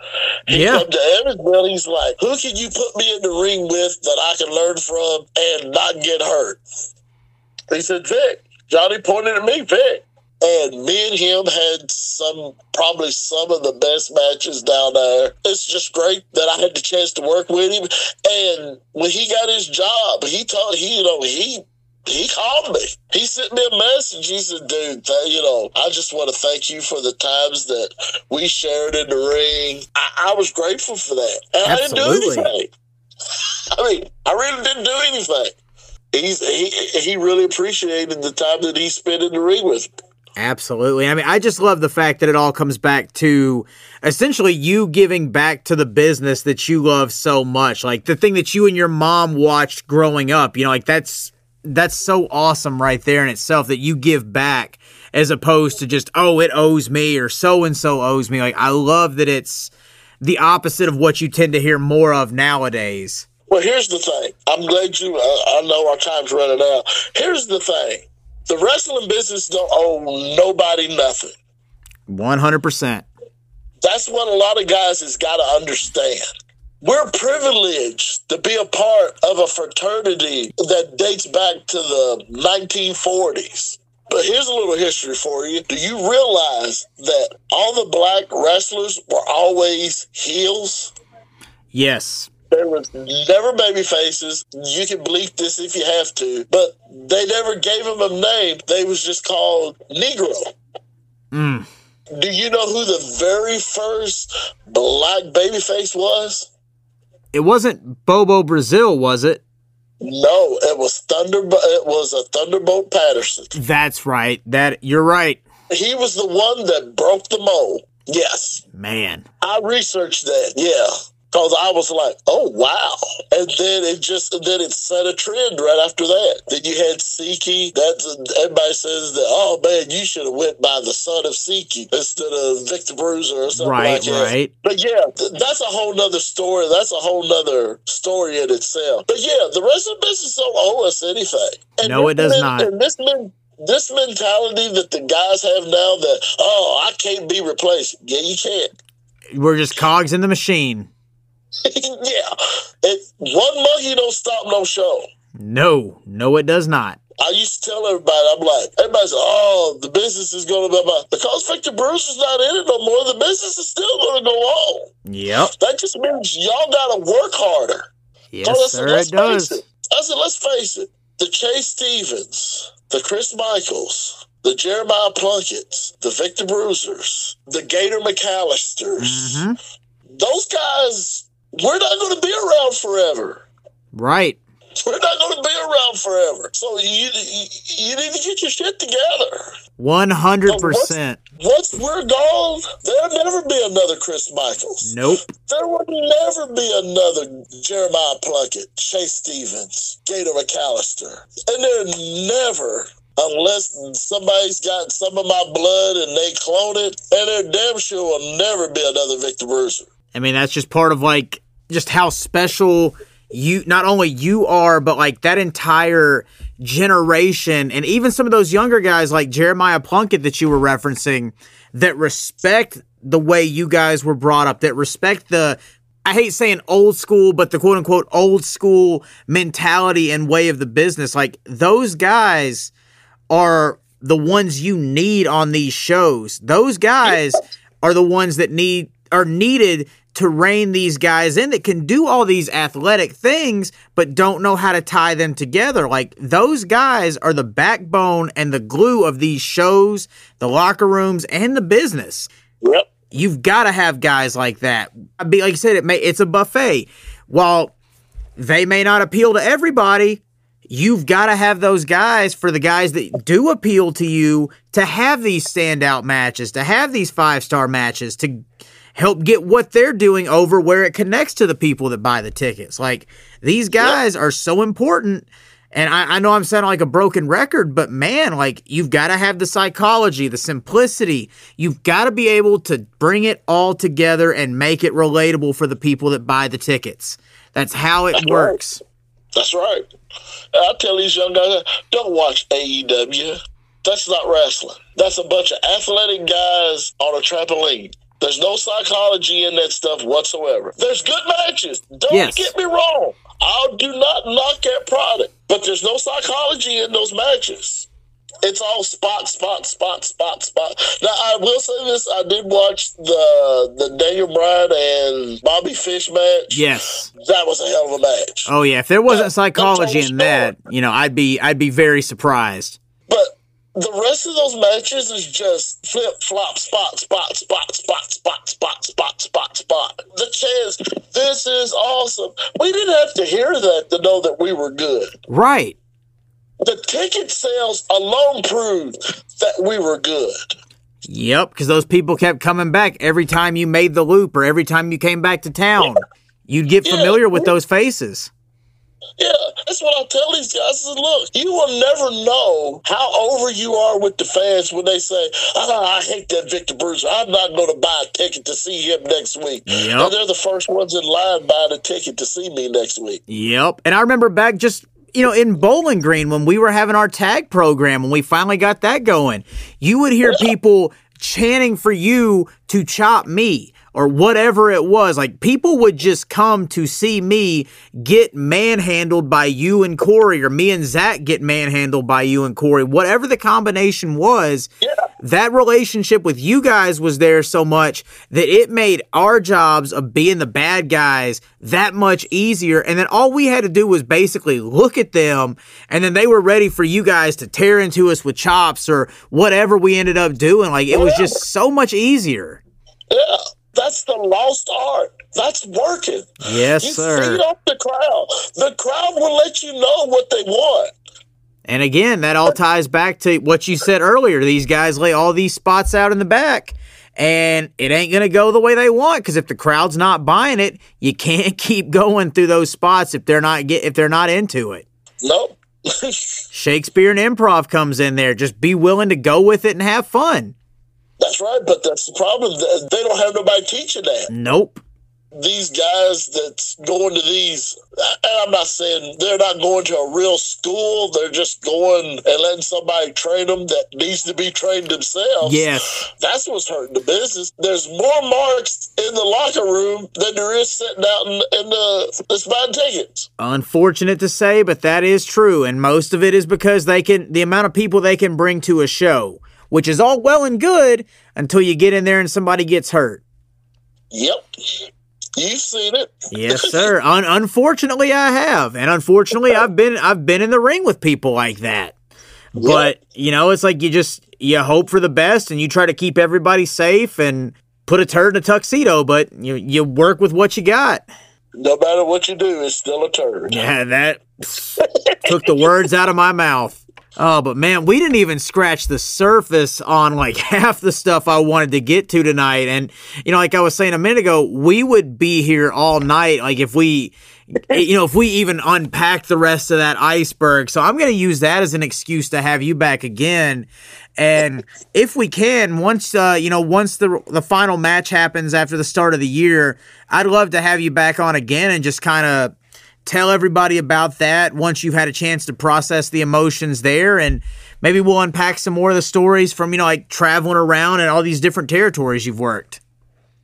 He yeah. come to Evansville. He's like, "Who can you put me in the ring with that I can learn from and not get hurt?" He said, "Vic." Johnny pointed at me, Vic. And me and him had some, probably some of the best matches down there. It's just great that I had the chance to work with him. And when he got his job, he told, he, you know, he he called me. He sent me a message. He said, dude, th- you know, I just want to thank you for the times that we shared in the ring. I, I was grateful for that. And Absolutely. I didn't do anything. I mean, I really didn't do anything. He's, he, he really appreciated the time that he spent in the ring with me. Absolutely. I mean, I just love the fact that it all comes back to essentially you giving back to the business that you love so much. Like the thing that you and your mom watched growing up, you know, like that's that's so awesome right there in itself that you give back as opposed to just oh it owes me or so and so owes me. Like i love that it's the opposite of what you tend to hear more of nowadays. Well here's the thing. I'm glad you uh, i know our time's running out. Here's the thing. The wrestling business don't owe nobody nothing. 100% that's what a lot of guys has got to understand we're privileged to be a part of a fraternity that dates back to the 1940s. But here's a little history for you. Do you realize that all the black wrestlers were always heels? Yes. There was never baby faces. You can bleep this if you have to, but they never gave them a name. They was just called Negro. Mm. Do you know who the very first black babyface was? It wasn't Bobo Brazil, was it? No, it was Thunder. It was a Thunderbolt Patterson. That's right. That you're right. He was the one that broke the mold. Yes. Man. I researched that. Yeah. Cause I was like, oh wow, and then it just then it set a trend right after that. Then you had Siki. That's everybody says that. Oh man, you should have went by the son of Siki instead of Victor Bruiser or something right, like that. Right, right. But yeah, th- that's a whole nother story. That's a whole nother story in itself. But yeah, the rest of the business don't owe us anything. And no, it does men, not. And this men, this mentality that the guys have now that oh I can't be replaced. Yeah, you can't. We're just cogs in the machine. [laughs] yeah. It, one monkey don't stop no show. No, no, it does not. I used to tell everybody, I'm like, everybody's, oh, the business is going to be about, because Victor Bruiser is not in it no more, the business is still going to go on. Yep. That just means y'all got to work harder. Yes, so sir, it does. It. I said, let's face it, the Chase Stevens, the Chris Michaels, the Jeremiah Plunkett's, the Victor Bruisers, the Gator McAllisters, mm-hmm. those guys we're not going to be around forever. Right. We're not going to be around forever. So you, you, you need to get your shit together. 100%. once, once we're gone, there'll never be another Chris Michaels. Nope. There will never be another Jeremiah Plunkett, Chase Stevens, Gator McAllister. And there never unless somebody's got some of my blood and they clone it, and there damn sure will never be another Victor Bruiser. I mean, that's just part of like just how special you not only you are, but like that entire generation and even some of those younger guys like Jeremiah Plunkett that you were referencing that respect the way you guys were brought up, that respect the I hate saying old school, but the quote unquote old school mentality and way of the business. Like those guys are the ones you need on these shows. Those guys are the ones that need are needed to rein these guys in that can do all these athletic things but don't know how to tie them together. Like those guys are the backbone and the glue of these shows, the locker rooms, and the business. Yep. You've got to have guys like that. I Be like you said, it may it's a buffet. While they may not appeal to everybody. You've got to have those guys for the guys that do appeal to you to have these standout matches, to have these five star matches, to help get what they're doing over where it connects to the people that buy the tickets. Like these guys are so important. And I, I know I'm sounding like a broken record, but man, like you've got to have the psychology, the simplicity. You've got to be able to bring it all together and make it relatable for the people that buy the tickets. That's how it That's right. works. That's right. I tell these young guys, don't watch AEW. That's not wrestling. That's a bunch of athletic guys on a trampoline. There's no psychology in that stuff whatsoever. There's good matches. Don't Yes. get me wrong. I do not knock that product, but there's no psychology in those matches. It's all spot, spot, spot, spot, spot. Now I will say this: I did watch the the Daniel Bryan and Bobby Fish match. Yes. that was a hell of a match. Oh yeah. If there wasn't That- psychology in that, you know, I'd be I'd be very surprised. But the rest of those matches is just flip flop spot spot spot spot spot spot spot spot spot. The chance this is awesome. We didn't have to hear that to know that we were good. Right. The ticket sales alone proved that we were good. Yep, because those people kept coming back every time you made the loop or every time you came back to town. You'd get Yeah. familiar with those faces. Yeah, that's what I tell these guys. I said, look, you will never know how over you are with the fans when they say, ah, I hate that Victor Bruiser. I'm not going to buy a ticket to see him next week. Yep. And they're the first ones in line buying a ticket to see me next week. Yep. And I remember back just, you know, in Bowling Green when we were having our tag program when we finally got that going, you would hear people chanting for you to chop me or whatever it was. Like people would just come to see me get manhandled by you and Corey or me and Zach get manhandled by you and Corey. Whatever the combination was, Yeah. that relationship with you guys was there so much that it made our jobs of being the bad guys that much easier. And then all we had to do was basically look at them, and then they were ready for you guys to tear into us with chops or whatever we ended up doing. Like it was just so much easier. Yeah. That's the lost art. That's working. Yes, you sir. feed up the crowd. The crowd will let you know what they want. And again, that all ties back to what you said earlier. These guys lay all these spots out in the back, and it ain't going to go the way they want because if the crowd's not buying it, you can't [laughs] keep going through those spots if they're not get if they're not into it. Nope. [laughs] Shakespeare and improv comes in there. Just be willing to go with it and have fun. That's right, but that's the problem. They don't have nobody teaching that. Nope. these guys that's going to these and I'm not saying they're not going to a real school, they're just going and letting somebody train them that needs to be trained themselves. Yes. That's what's hurting the business. There's more marks in the locker room than there is sitting out in, in the that's buying tickets. Unfortunate to say, but that is true, and most of it is because they can the amount of people they can bring to a show, which is all well and good until you get in there and somebody gets hurt. Yep. You've seen it. Yes, [laughs] sir. Un- unfortunately, I have, and unfortunately, I've been I've been in the ring with people like that. But you know, it's like you just you hope for the best, and you try to keep everybody safe and put a turd in a tuxedo. But you you work with what you got. No matter what you do, it's still a turd. Yeah, that [laughs] took the words out of my mouth. Oh, but man, we didn't even scratch the surface on like [laughs] half the stuff I wanted to get to tonight. And, you know, like I was saying a minute ago, we would be here all night. Like if we, [laughs] you know, if we even unpacked the rest of that iceberg. So I'm going to use that as an excuse to have you back again. And if we can, once uh, you know, once the the final match happens after the start of the year, I'd love to have you back on again and just kind of tell everybody about that once you've had a chance to process the emotions there and maybe we'll unpack some more of the stories from you know like traveling around and all these different territories you've worked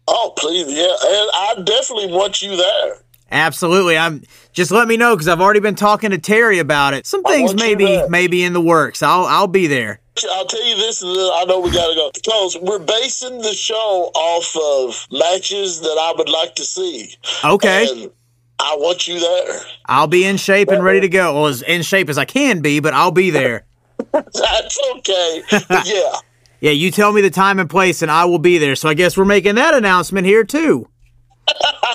Oh, please, yeah. And I definitely want you there. absolutely i'm just let me know because i've already been talking to terry about it some things maybe maybe in the works i'll i'll be there I'll tell you this, and then I know we got to go. Because we're basing the show off of matches that I would like to see. okay And I want you there. i'll be in shape and ready to go well as in shape as i can be but i'll be there [laughs] That's okay. [laughs] Yeah. yeah you tell me the time and place and i will be there so i guess we're making that announcement here too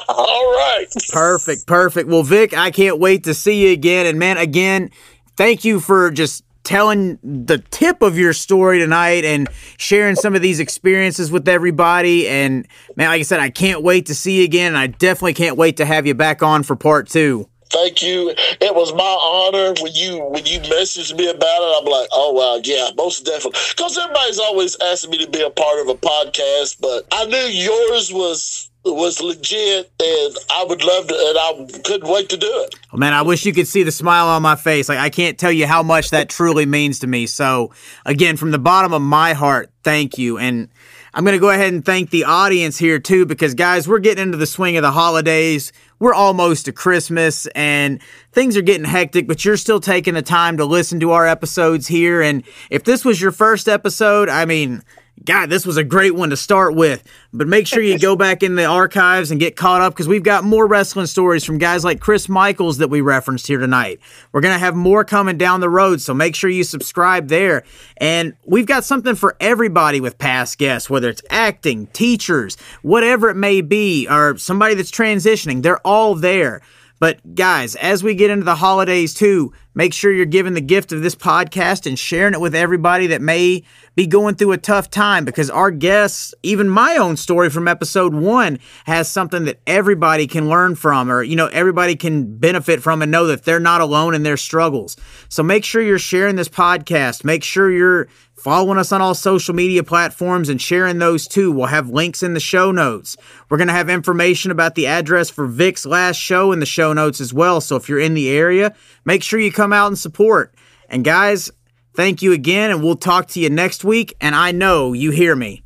All [laughs] All right. Perfect, perfect. Well, Vic, I can't wait to see you again. And man, again, thank you for just telling the tip of your story tonight and sharing some of these experiences with everybody. And man, like I said, I can't wait to see you again. And I definitely can't wait to have you back on for part two. Thank you. It was my honor when you when you messaged me about it. I'm like, oh wow, yeah, most definitely. Because everybody's always asking me to be a part of a podcast, but I knew yours was was legit, and I would love to, and I couldn't wait to do it. Oh, man, I wish you could see the smile on my face. Like I can't tell you how much that truly means to me. So, again, from the bottom of my heart, thank you. And I'm going to go ahead and thank the audience here too, because guys, we're getting into the swing of the holidays. We're almost to Christmas and things are getting hectic, but you're still taking the time to listen to our episodes here. And if this was your first episode, I mean, God, this was a great one to start with. But make sure you [laughs] go back in the archives and get caught up because we've got more wrestling stories from guys like Chris Michaels that we referenced here tonight. We're going to have more coming down the road, so make sure you subscribe there. And we've got something for everybody with past guests, whether it's acting, teachers, whatever it may be, or somebody that's transitioning. They're all there. But guys, as we get into the holidays too, make sure you're giving the gift of this podcast and sharing it with everybody that may be going through a tough time because our guests, even my own story from episode one, has something that everybody can learn from or, you know, everybody can benefit from and know that they're not alone in their struggles. So make sure you're sharing this podcast. Make sure you're following us on all social media platforms and sharing those too. We'll have links in the show notes. We're going to have information about the address for Vic's last show in the show notes as well. So if you're in the area, make sure you come out and support. And guys, thank you again, and we'll talk to you next week. And I know you hear me.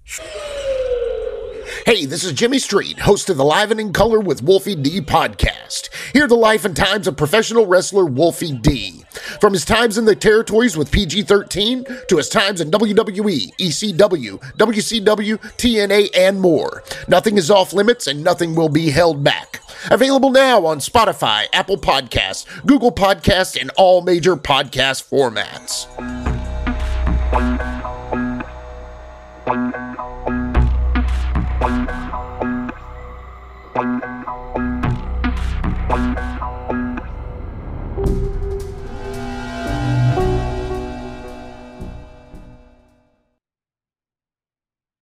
Hey, this is Jimmy Street, host of the Live and in Color with Wolfie D podcast. Hear the life and times of professional wrestler Wolfie D. From his times in the territories with PG 13 to his times in WWE, ECW, WCW, TNA, and more. Nothing is off limits and nothing will be held back. Available now on Spotify, Apple Podcasts, Google Podcasts, and all major podcast formats.